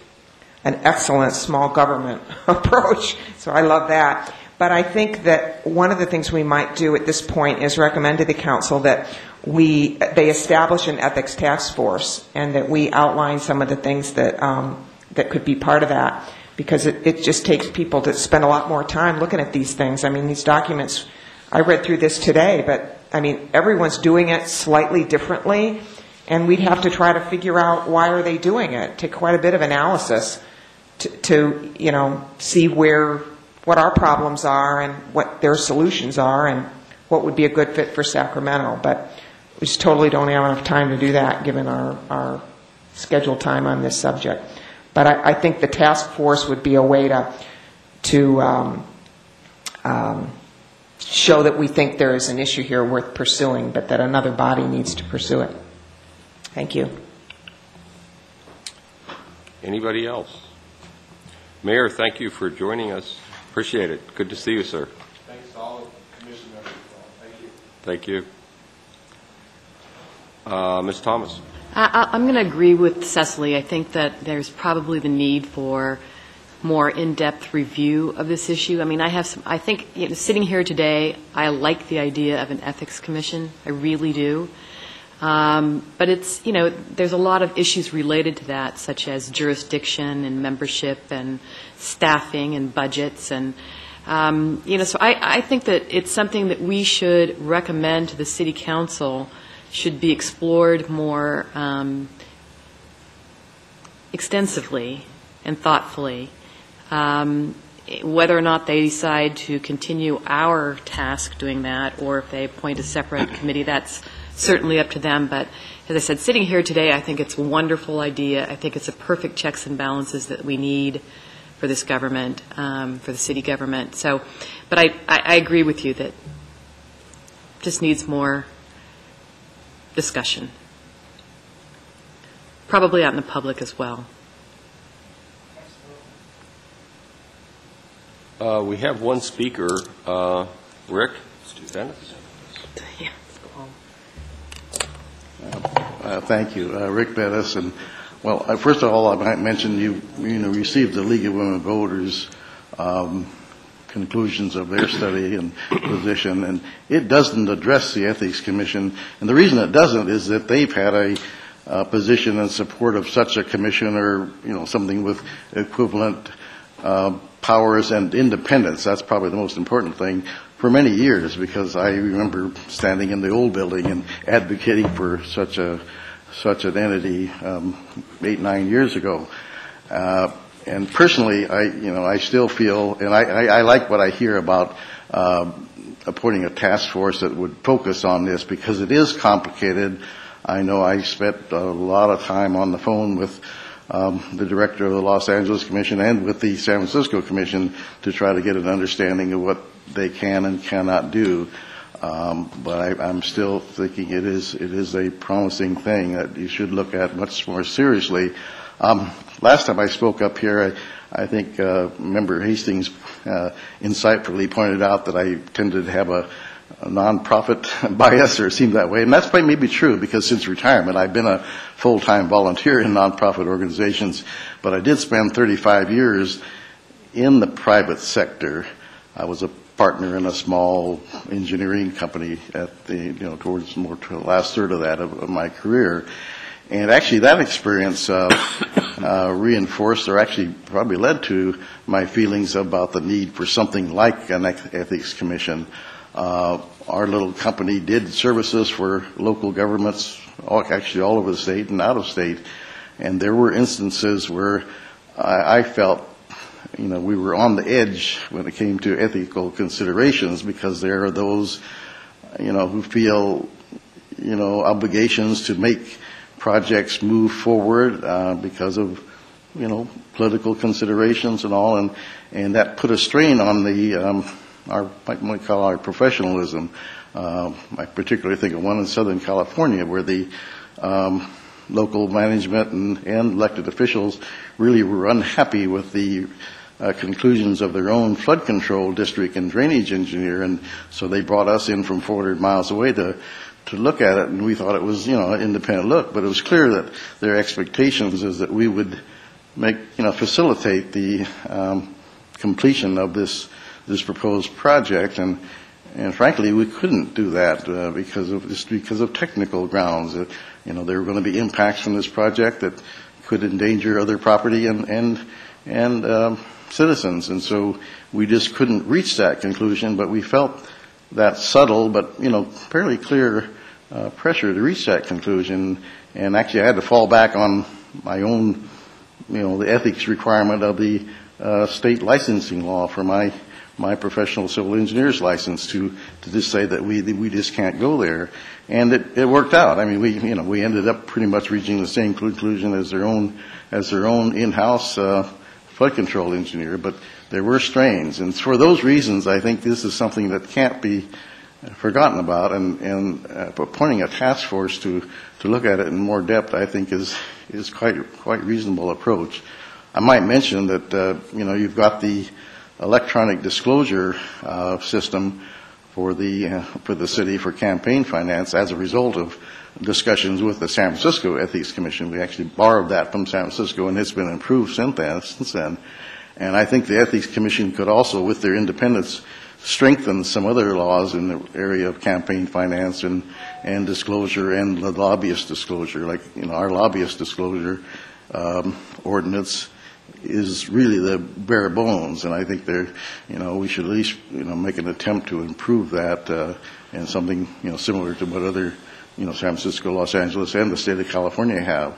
S5: an excellent small government approach. So I love that. But I think that one of the things we might do at this point is recommend to the council that we they establish an ethics task force and that we outline some of the things that um, that could be part of that because it, it just takes people to spend a lot more time looking at these things. I mean, these documents. I read through this today, but I mean, everyone's doing it slightly differently, and we'd have to try to figure out why are they doing it. Take quite a bit of analysis to, to you know see where what our problems are and what their solutions are and what would be a good fit for Sacramento. But we just totally don't have enough time to do that given our, our scheduled time on this subject. But I, I think the task force would be a way to to um, um, show that we think there is an issue here worth pursuing, but that another body needs to pursue it. Thank you.
S1: Anybody else? Mayor, thank you for joining us. Appreciate it. Good to see you, sir.
S9: Thanks to all the commission members. Thank you.
S1: Thank you. Uh, Ms. Thomas?
S10: I- I- I'm going to agree with Cecily. I think that there's probably the need for more in-depth review of this issue. I mean, I have some, I think, you know, sitting here today, I like the idea of an ethics commission. I really do. Um, But it's, you know, there's a lot of issues related to that, such as jurisdiction and membership and staffing and budgets and, um, you know, so I, I think that it's something that we should recommend to the city council should be explored more um, extensively and thoughtfully. Um, Whether or not they decide to continue our task doing that, or if they appoint a separate committee, that's certainly up to them. But as I said, sitting here today, I think it's a wonderful idea. I think it's a perfect checks and balances that we need for this government, um, for the city government. So, but I, I I agree with you that just needs more discussion. Probably out in the public as well.
S1: Uh, We have one speaker, uh, Rick Dennis.
S11: Uh, Thank you. Uh, Rick Bettis, and, well, uh, first of all, I might mention you, you know, received the League of Women Voters um, conclusions of their study and position, and it doesn't address the Ethics Commission. And the reason it doesn't is that they've had a uh, position in support of such a commission or, you know, something with equivalent uh, powers and independence. That's probably the most important thing for many years because I remember standing in the old building and advocating for such a such an entity um, eight nine years ago. Uh, and personally, I you know I still feel, and I, I, I like what I hear about uh, appointing a task force that would focus on this because it is complicated. I know I spent a lot of time on the phone with the director of the Los Angeles Commission and with the San Francisco Commission to try to get an understanding of what they can and cannot do. Um, but I, I'm still thinking it is it is a promising thing that you should look at much more seriously. Um, last time I spoke up here, I, I think uh, Member Hastings uh, insightfully pointed out that I tended to have a nonprofit bias, or it seemed that way, and that's maybe true because since retirement I've been a full-time volunteer in nonprofit organizations, but I did spend 35 years in the private sector. I was a partner in a small engineering company at the, you know, towards more to the last third of that of, of my career. And actually that experience uh, uh, reinforced or actually probably led to my feelings about the need for something like an ethics commission. Uh, our little company did services for local governments, all, actually all over the state and out of state. And there were instances where I, I felt you know, we were on the edge when it came to ethical considerations because there are those, you know, who feel, you know, obligations to make projects move forward uh, because of, you know, political considerations and all, and and that put a strain on the um, our what we call our professionalism. Uh, I particularly think of one in Southern California where the um, local management and, and elected officials really were unhappy with the uh, conclusions of their own flood control district and drainage engineer, and so they brought us in from 400 miles away to to look at it, and we thought it was you know an independent look, but it was clear that their expectations is that we would make you know facilitate the um, completion of this this proposed project, and and frankly we couldn't do that uh, because of just because of technical grounds. Uh, you know there were going to be impacts from this project that could endanger other property and and and um, citizens. And so we just couldn't reach that conclusion, but we felt that subtle but, you know, fairly clear uh, pressure to reach that conclusion. And actually I had to fall back on my own, you know, the ethics requirement of the uh, state licensing law for my my professional civil engineer's license to to just say that we we just can't go there, and it, it worked out. I mean, we you know we ended up pretty much reaching the same conclusion as their own as their own in-house uh, flood control engineer, but there were strains. And for those reasons, I think this is something that can't be forgotten about, and, and uh, appointing a task force to, to look at it in more depth, I think, is, is quite, quite reasonable approach. I might mention that, uh, you know, you've got the electronic disclosure uh, system for the, uh, for the city for campaign finance as a result of discussions with the San Francisco Ethics Commission. We actually borrowed that from San Francisco, and it's been improved since then. Since then. And I think the Ethics Commission could also, with their independence, strengthen some other laws in the area of campaign finance and, and disclosure and the lobbyist disclosure. Like, you know, our lobbyist disclosure um, ordinance is really the bare bones, and I think there, you know, we should at least, you know, make an attempt to improve that uh, and something, you know, similar to what other, you know, San Francisco, Los Angeles, and the state of California have.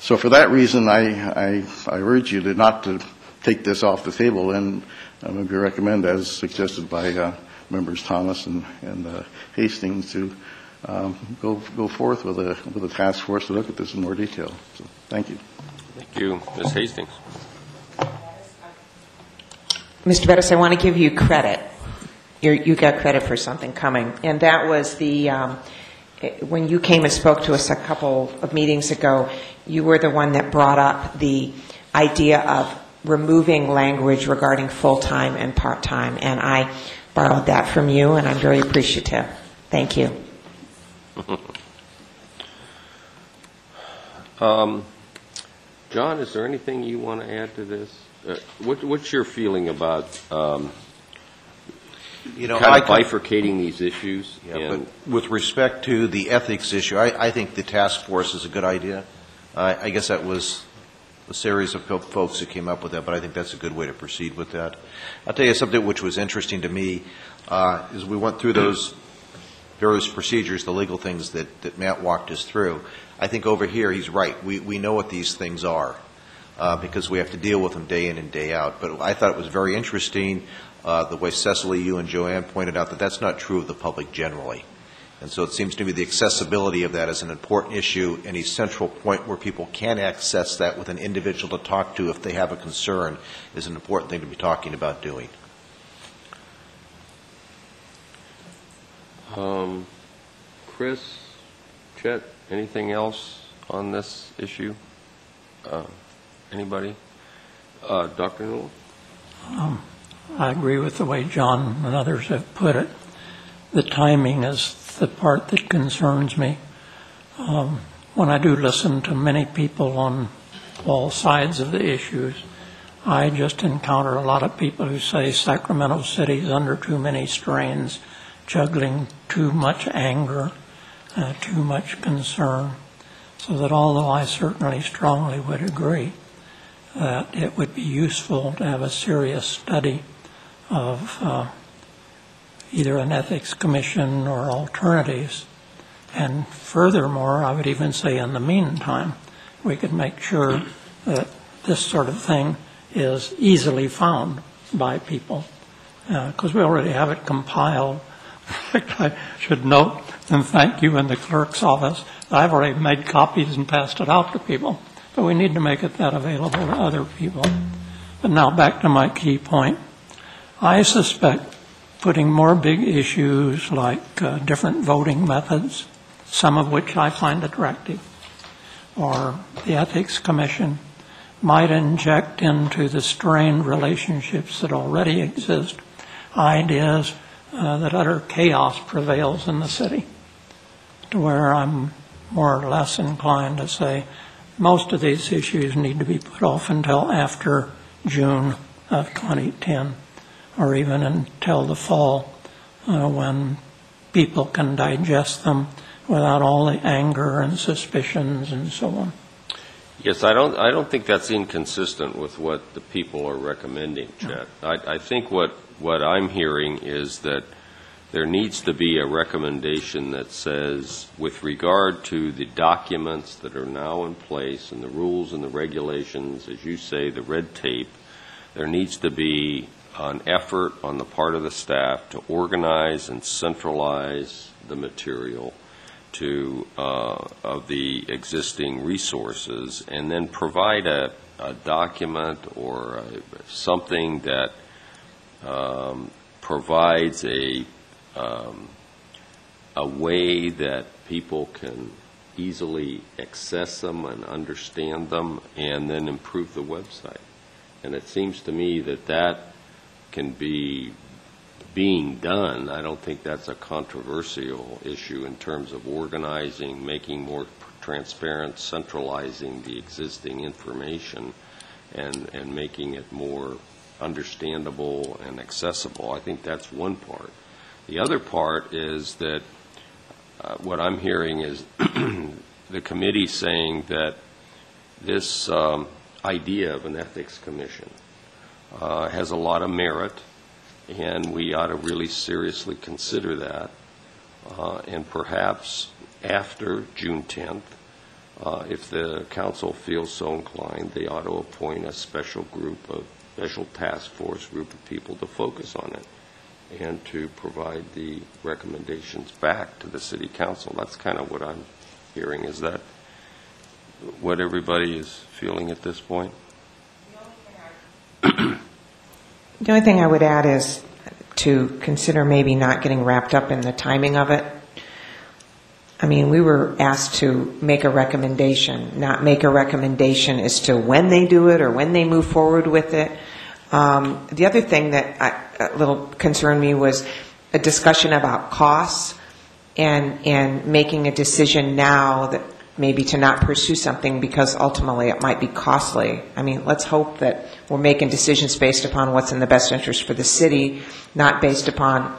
S11: So for that reason, I, I, I urge you to not to take this off the table and uh, maybe recommend, as suggested by uh, members Thomas and, and uh, Hastings, to um, go go forth with a with a task force to look at this in more detail. So, thank you.
S1: Thank you. Ms. Hastings?
S5: Mr. Bettis, I want to give you credit. You're, you got credit for something coming, and that was the um, eh, when you came and spoke to us a couple of meetings ago. You were the one that brought up the idea of removing language regarding full time and part time, and I borrowed that from you, and I'm very appreciative. Thank you.
S1: Um, John, is there anything you want to add to this? Uh, what, what's your feeling about um,
S12: You know,
S1: kind
S12: I
S1: of
S12: can-
S1: bifurcating these issues?
S12: Yeah,
S1: and-
S12: but with respect to the ethics issue, I, I think the task force is a good idea. I, I guess that was a series of fo- folks that came up with that, but I think that's a good way to proceed with that. I'll tell you something which was interesting to me, uh, is we went through those various procedures, the legal things that, that Matt walked us through. I think over here, he's right. We, we know what these things are, uh, because we have to deal with them day in and day out. But I thought it was very interesting, uh, the way Cecily, you and Joanne pointed out that that's not true of the public generally. And so it seems to me the accessibility of that is an important issue and a central point where people can access that with an individual to talk to if they have a concern is an important thing to be talking about doing.
S1: Um, Chris, Chet, anything else on this issue? Uh, Anybody? Uh, Dr. Newell?
S3: Um, I agree with the way John and others have put it. The timing is the part that concerns me. Um, when I do listen to many people on all sides of the issues, I just encounter a lot of people who say Sacramento City is under too many strains, juggling too much anger, uh, too much concern. So that although I certainly strongly would agree that it would be useful to have a serious study of uh, either an ethics commission or alternatives. And furthermore, I would even say in the meantime, we could make sure that this sort of thing is easily found by people, because we already have it compiled. I should note and thank you in the clerk's office. I've already made copies and passed it out to people, but we need to make it that available to other people. But now back to my key point. I suspect putting more big issues like uh, different voting methods, some of which I find attractive, or the Ethics Commission might inject into the strained relationships that already exist ideas uh, that utter chaos prevails in the city, to where I'm more or less inclined to say most of these issues need to be put off until after June of 2010, or even until the fall, uh, when people can digest them without all the anger and suspicions and so on.
S1: Yes, I don't, I don't think that's inconsistent with what the people are recommending, Chet. I, I think what, what I'm hearing is that there needs to be a recommendation that says, with regard to the documents that are now in place and the rules and the regulations, as you say, the red tape, there needs to be an effort on the part of the staff to organize and centralize the material to, uh, of the existing resources, and then provide a, a document or a- something that um, provides a, um, a way that people can easily access them and understand them, and then improve the website. And it seems to me that that can be being done. I don't think that's a controversial issue in terms of organizing, making more transparent, centralizing the existing information, and, and making it more understandable and accessible. I think that's one part. The other part is that uh, what I'm hearing is the committee saying that this um, idea of an ethics commission uh, has a lot of merit, and we ought to really seriously consider that. Uh, And perhaps after June 10th, uh, if the council feels so inclined, they ought to appoint a special group a special task force group of people to focus on it and to provide the recommendations back to the city council. That's kind of what I'm hearing. Is that what everybody is feeling at this point?
S5: The only thing I would add is to consider maybe not getting wrapped up in the timing of it. I mean, we were asked to make a recommendation, not make a recommendation as to when they do it or when they move forward with it. Um, the other thing that I, little concerned me was a discussion about costs and and making a decision now that maybe to not pursue something because ultimately it might be costly. I mean, let's hope that we're making decisions based upon what's in the best interest for the city, not based upon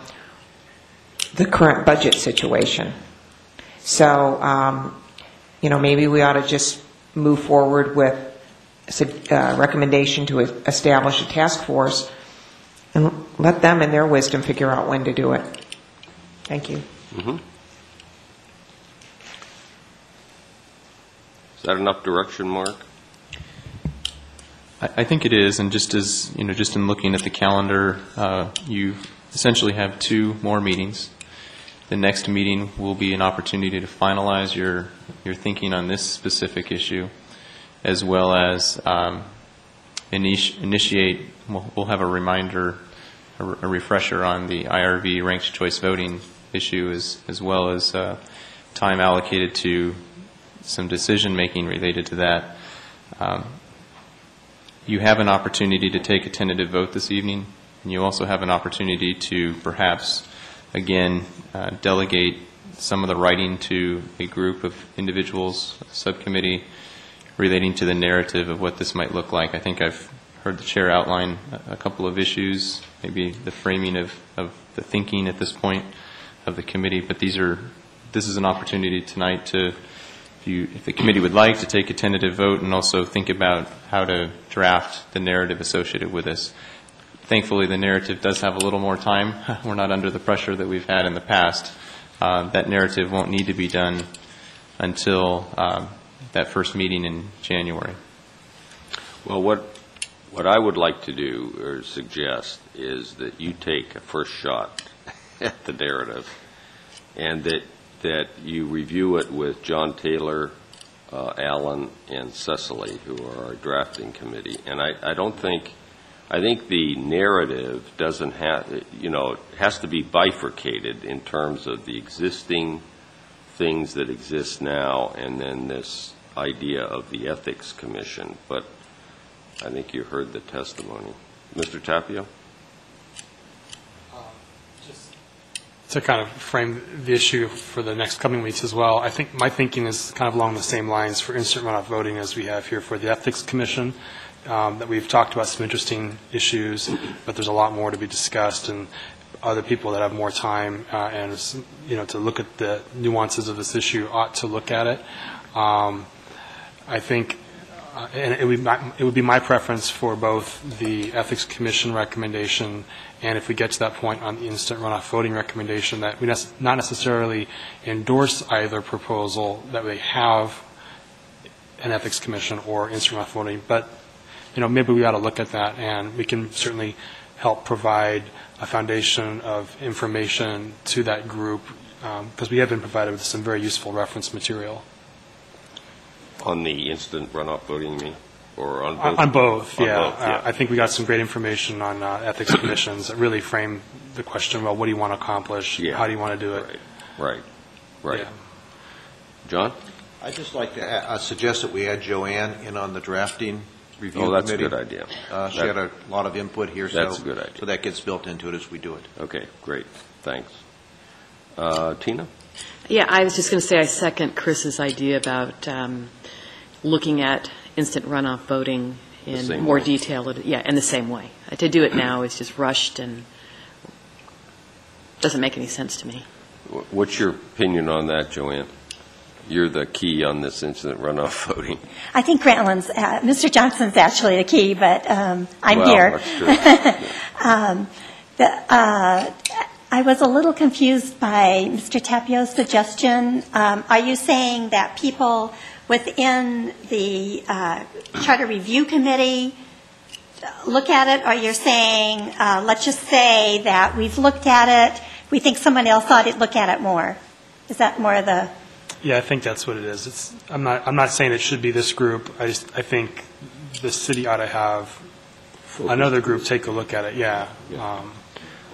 S5: the current budget situation. So, um, you know, maybe we ought to just move forward with a uh, recommendation to establish a task force and let them, in their wisdom, figure out when to do it. Thank you.
S1: Mhm. Is that enough direction, Mark?
S4: I I think it is, and just as, you know, just in looking at the calendar, uh, you essentially have two more meetings. The next meeting will be an opportunity to finalize your, your thinking on this specific issue, as well as um, initi- initiate, we'll have a reminder, a a refresher on the IRV ranked choice voting issue, as, as well as uh, time allocated to some decision-making related to that. Um, you have an opportunity to take a tentative vote this evening, and you also have an opportunity to perhaps, again, uh, delegate some of the writing to a group of individuals, a subcommittee, relating to the narrative of what this might look like. I think I've heard the chair outline a- couple of issues, maybe the framing of, of the thinking at this point of the committee, but these are, this is an opportunity tonight to, if you, if the committee would like, to take a tentative vote and also think about how to draft the narrative associated with this. Thankfully, the narrative does have a little more time. We're not under the pressure that we've had in the past. Uh, That narrative won't need to be done until um, that first meeting in January.
S1: Well, what, what I would like to do or suggest is that you take a first shot at the narrative and that, that you review it with John Taylor, uh, Alan, and Cecily, who are our drafting committee. And I, I don't think, I think the narrative doesn't have, you know, has to be bifurcated in terms of the existing things that exist now and then this idea of the Ethics Commission. But I think you heard the testimony. Mr. Tapio?
S8: to kind of frame the issue for the next coming weeks as well, I think my thinking is kind of along the same lines for instant runoff voting as we have here for the Ethics Commission, um, that we've talked about some interesting issues, but there's a lot more to be discussed, and other people that have more time uh, and, you know, to look at the nuances of this issue ought to look at it. Um, I think, uh, and it would, be my- it would be my preference for both the Ethics Commission recommendation and if we get to that point on the instant runoff voting recommendation, that we not necessarily endorse either proposal, that we have an Ethics Commission or instant runoff voting, but, you know, maybe we ought to look at that, and we can certainly help provide a foundation of information to that group, because we have been provided with some very useful reference material.
S1: On the instant runoff voting, you mean? Or on both?
S8: On on both,
S1: On
S8: yeah.
S1: both,
S8: Uh, I think we got some great information on uh, ethics commissions that really frame the question, well, what do you want to accomplish?
S1: Yeah.
S8: How do you want to do it?
S1: Right, right.
S8: Yeah.
S1: John?
S12: I'd just like to a- uh, suggest that we add Joanne in on the drafting review
S1: Oh, that's a good idea.
S12: Uh, She
S1: That-
S12: had a lot of input here, so...
S1: That's a good idea.
S12: So that gets built into it as we do it.
S1: Okay, great, thanks. Uh, Tina?
S10: Yeah, I was just going to say I second Chris's idea about um, looking at instant runoff voting in
S1: same
S10: more
S1: way.
S10: detail, yeah, in the same way. Uh, To do it now is just rushed and doesn't make any sense to me.
S1: Wh- What's your opinion on that, Joanne? You're the key on this instant runoff voting.
S6: I think Grantland's, uh, Mr. Johnson's actually the key, but um, I'm
S1: Well,
S6: here.
S1: that's true.
S6: Um, the, uh, I was a little confused by Mr. Tapio's suggestion. Um, Are you saying that people within the uh, Charter Review Committee look at it, or you're saying, uh, let's just say that we've looked at it, we think someone else ought to look at it more? Is that more of the,
S8: Yeah, I think that's what it is. It's, I'm not, I'm not saying it should be this group. I just, I think the city ought to have another group take a look at it, yeah. Um,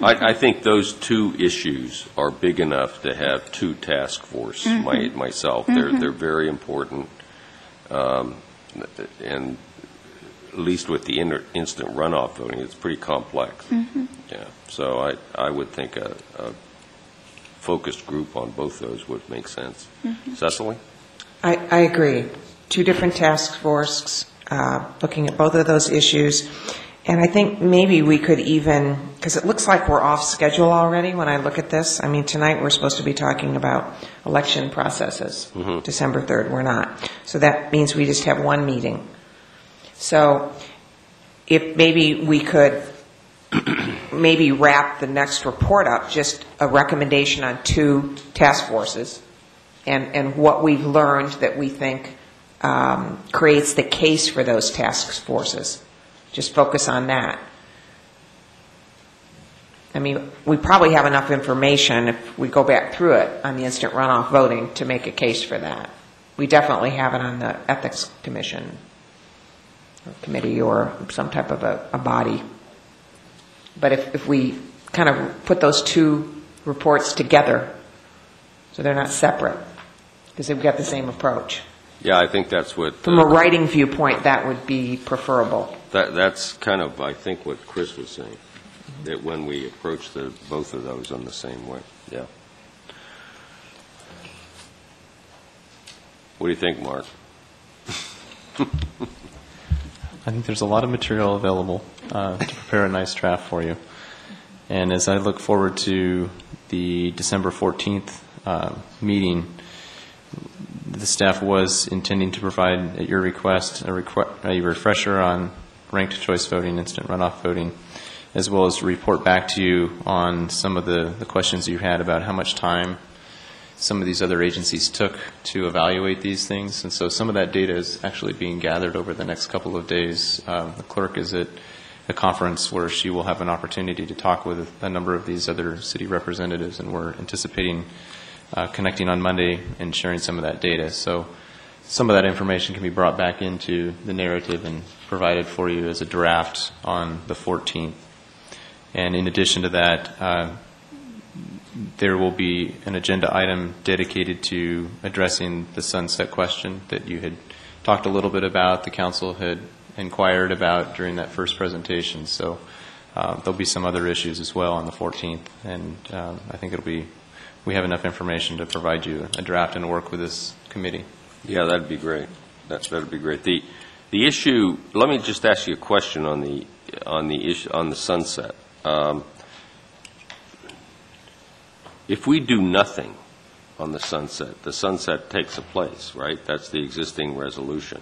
S1: I, I think those two issues are big enough to have two task force, my, myself. They're, they're very important. Um, And at least with the inter- instant runoff voting, it's pretty complex. Yeah, so I, I would think a, a focused group on both those would make sense. Cecily?
S5: I, I agree. Two different task forces, uh, looking at both of those issues. And I think maybe we could even, because it looks like we're off schedule already when I look at this. I mean, tonight we're supposed to be talking about election processes. December 3rd, we're not. So that means we just have one meeting. So if maybe we could maybe wrap the next report up, just a recommendation on two task forces and, and what we've learned that we think um, creates the case for those task forces. Just focus on that. I mean, we probably have enough information if we go back through it on the instant runoff voting to make a case for that. We definitely have it on the Ethics Commission or committee or some type of a, a body. But if, if we kind of put those two reports together, so they're not separate, because they've got the same approach.
S1: Yeah, I think that's what.
S5: From a writing viewpoint, that would be preferable.
S1: That, that's kind of, I think, what Chris was saying, that when we approach the, both of those in the same way, yeah. What do you think, Mark?
S4: I think there's a lot of material available uh, to prepare a nice draft for you. And as I look forward to the December 14th uh, meeting, the staff was intending to provide, at your request, a requ- a refresher on ranked choice voting, instant runoff voting, as well as report back to you on some of the the questions you had about how much time some of these other agencies took to evaluate these things. And so some of that data is actually being gathered over the next couple of days. Um, The clerk is at a conference where she will have an opportunity to talk with a number of these other city representatives, and we're anticipating uh, connecting on Monday and sharing some of that data. So some of that information can be brought back into the narrative and provided for you as a draft on the 14th. And in addition to that, uh, there will be an agenda item dedicated to addressing the sunset question that you had talked a little bit about, the council had inquired about during that first presentation. So uh, there'll be some other issues as well on the 14th, and um, I think it'll be, we have enough information to provide you a draft and work with this committee.
S1: Yeah, that'd be great. That, that'd be great. The, the issue, let me just ask you a question on the, on the issue, on the sunset. Um, If we do nothing on the sunset, the sunset takes a place, right? That's the existing resolution.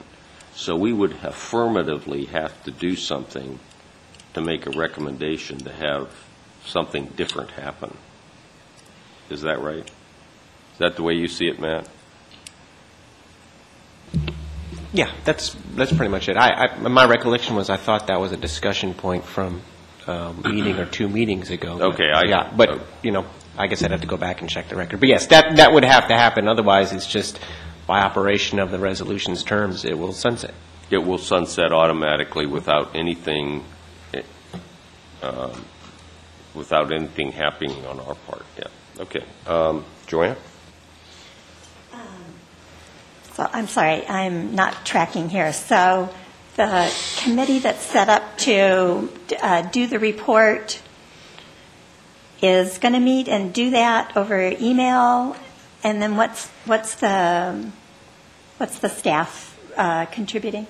S1: So we would affirmatively have to do something to make a recommendation to have something different happen. Is that right? Is that the way you see it, Matt?
S7: Yeah, that's, that's pretty much it. I, I, my recollection was I thought that was a discussion point from a meeting or two meetings ago. but-
S1: Okay, I-
S7: Yeah, but, you know, I guess I'd have to go back and check the record. But yes, that, that would have to happen, otherwise it's just by operation of the resolution's terms, it will sunset.
S1: It will sunset automatically without anything, eh, um, without anything happening on our part, yeah. Okay. Um, Joanne?
S6: So I'm sorry, I'm not tracking here. So the committee that's set up to uh, do the report is going to meet and do that over email? And then what's, what's the, what's the staff uh, contributing?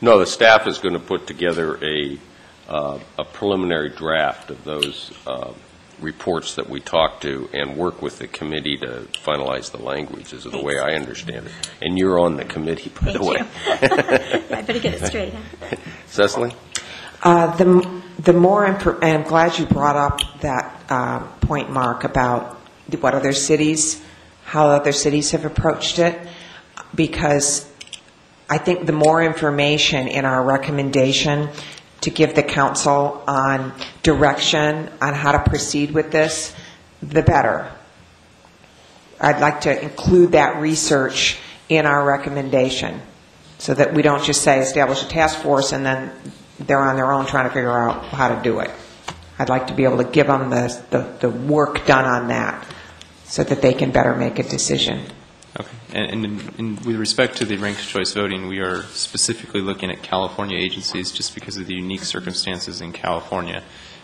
S1: No, the staff is going to put together a, uh, a preliminary draft of those uh, reports that we talk to and work with the committee to finalize the language, is the way I understand it. And you're on the committee, by the
S6: Thank
S1: way.
S6: you. I better get it straight. huh?
S1: Cecily?
S5: Uh, The the more, infor- and I'm glad you brought up that uh, point, Mark, about what other cities, how other cities have approached it, because I think the more information in our recommendation to give the council on direction on how to proceed with this, the better. I'd like to include that research in our recommendation, so that we don't just say establish a task force and then they're on their own trying to figure out how to do it. I'd like to be able to give them the, the, the work done on that, so that they can better make a decision.
S4: And, and in- with respect to the ranked choice voting, we are specifically looking at California agencies just because of the unique circumstances in California.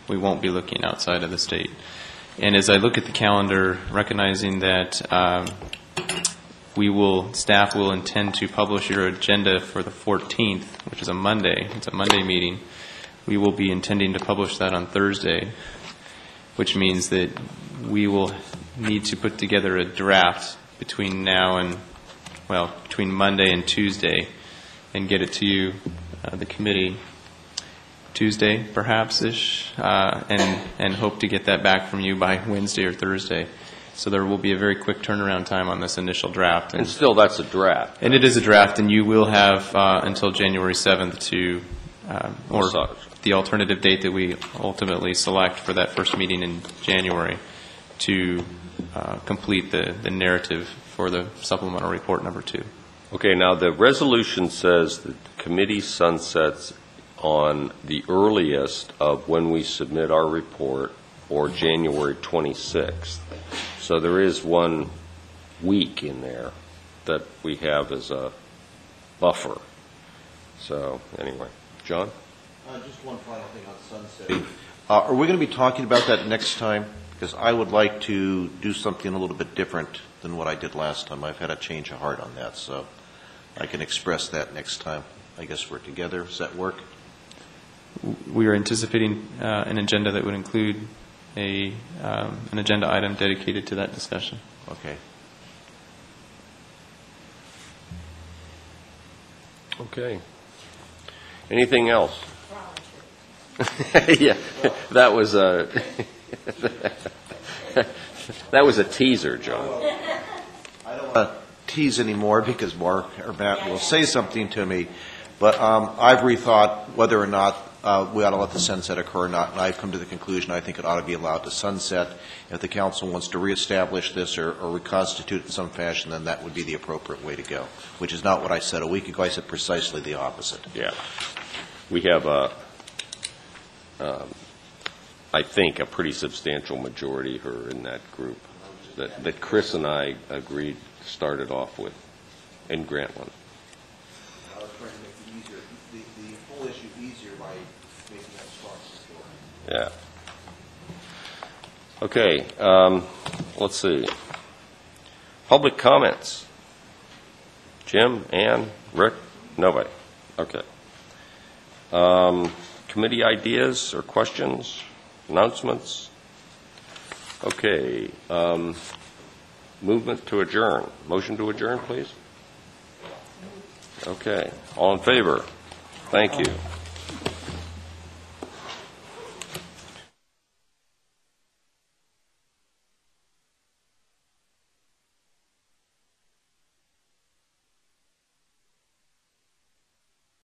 S4: We won't be looking outside of the state. And as I look at the calendar, recognizing that um, we will, staff will intend to publish your agenda for the 14th, which is a Monday, it's a Monday meeting, we will be intending to publish that on Thursday, which means that we will need to put together a draft between now and, well, between Monday and Tuesday, and get it to you, uh, the committee, Tuesday, perhaps-ish, uh, and, and hope to get that back from you by Wednesday or Thursday. So there will be a very quick turnaround time on this initial draft.
S1: And still, that's a draft.
S4: And it is a draft, and you will have uh, until January 7th to, um, or the alternative date that we ultimately select for that first meeting in January, to uh, complete the the narrative for the supplemental report number two.
S1: Okay, now, the resolution says that the committee sunsets on the earliest of when we submit our report, or January 26th. So there is one week in there that we have as a buffer. So, anyway, John?
S12: Uh, Just one final thing on Sunset. Uh, Are we going to be talking about that next time? Because I would like to do something a little bit different than what I did last time. I've had a change of heart on that, so I can express that next time. I guess we're together. Does that work?
S4: We are anticipating uh, an agenda that would include a, um, an agenda item dedicated to that discussion.
S12: Okay.
S1: Okay. Anything else? Yeah, that was a, that was a teaser, John.
S12: I don't want to tease anymore because Mark or Matt will say something to me, but um, I've rethought whether or not uh, we ought to let the sunset occur or not, and I've come to the conclusion I think it ought to be allowed to sunset. If the council wants to reestablish this or or reconstitute it in some fashion, then that would be the appropriate way to go, which is not what I said a week ago. I said precisely the opposite.
S1: Yeah. We have a, um, I think, a pretty substantial majority here in that group that, that Chris and I agreed started off with in Grantland.
S12: I was trying to make it easier, the, the whole issue easier by making that.
S1: Yeah. Okay, um, let's see. Public comments. Jim, Ann, Rick? Nobody? Okay. Um, Committee ideas or questions, announcements? Okay, um, movement to adjourn. Motion to adjourn, please? Okay, all in favor? Thank you.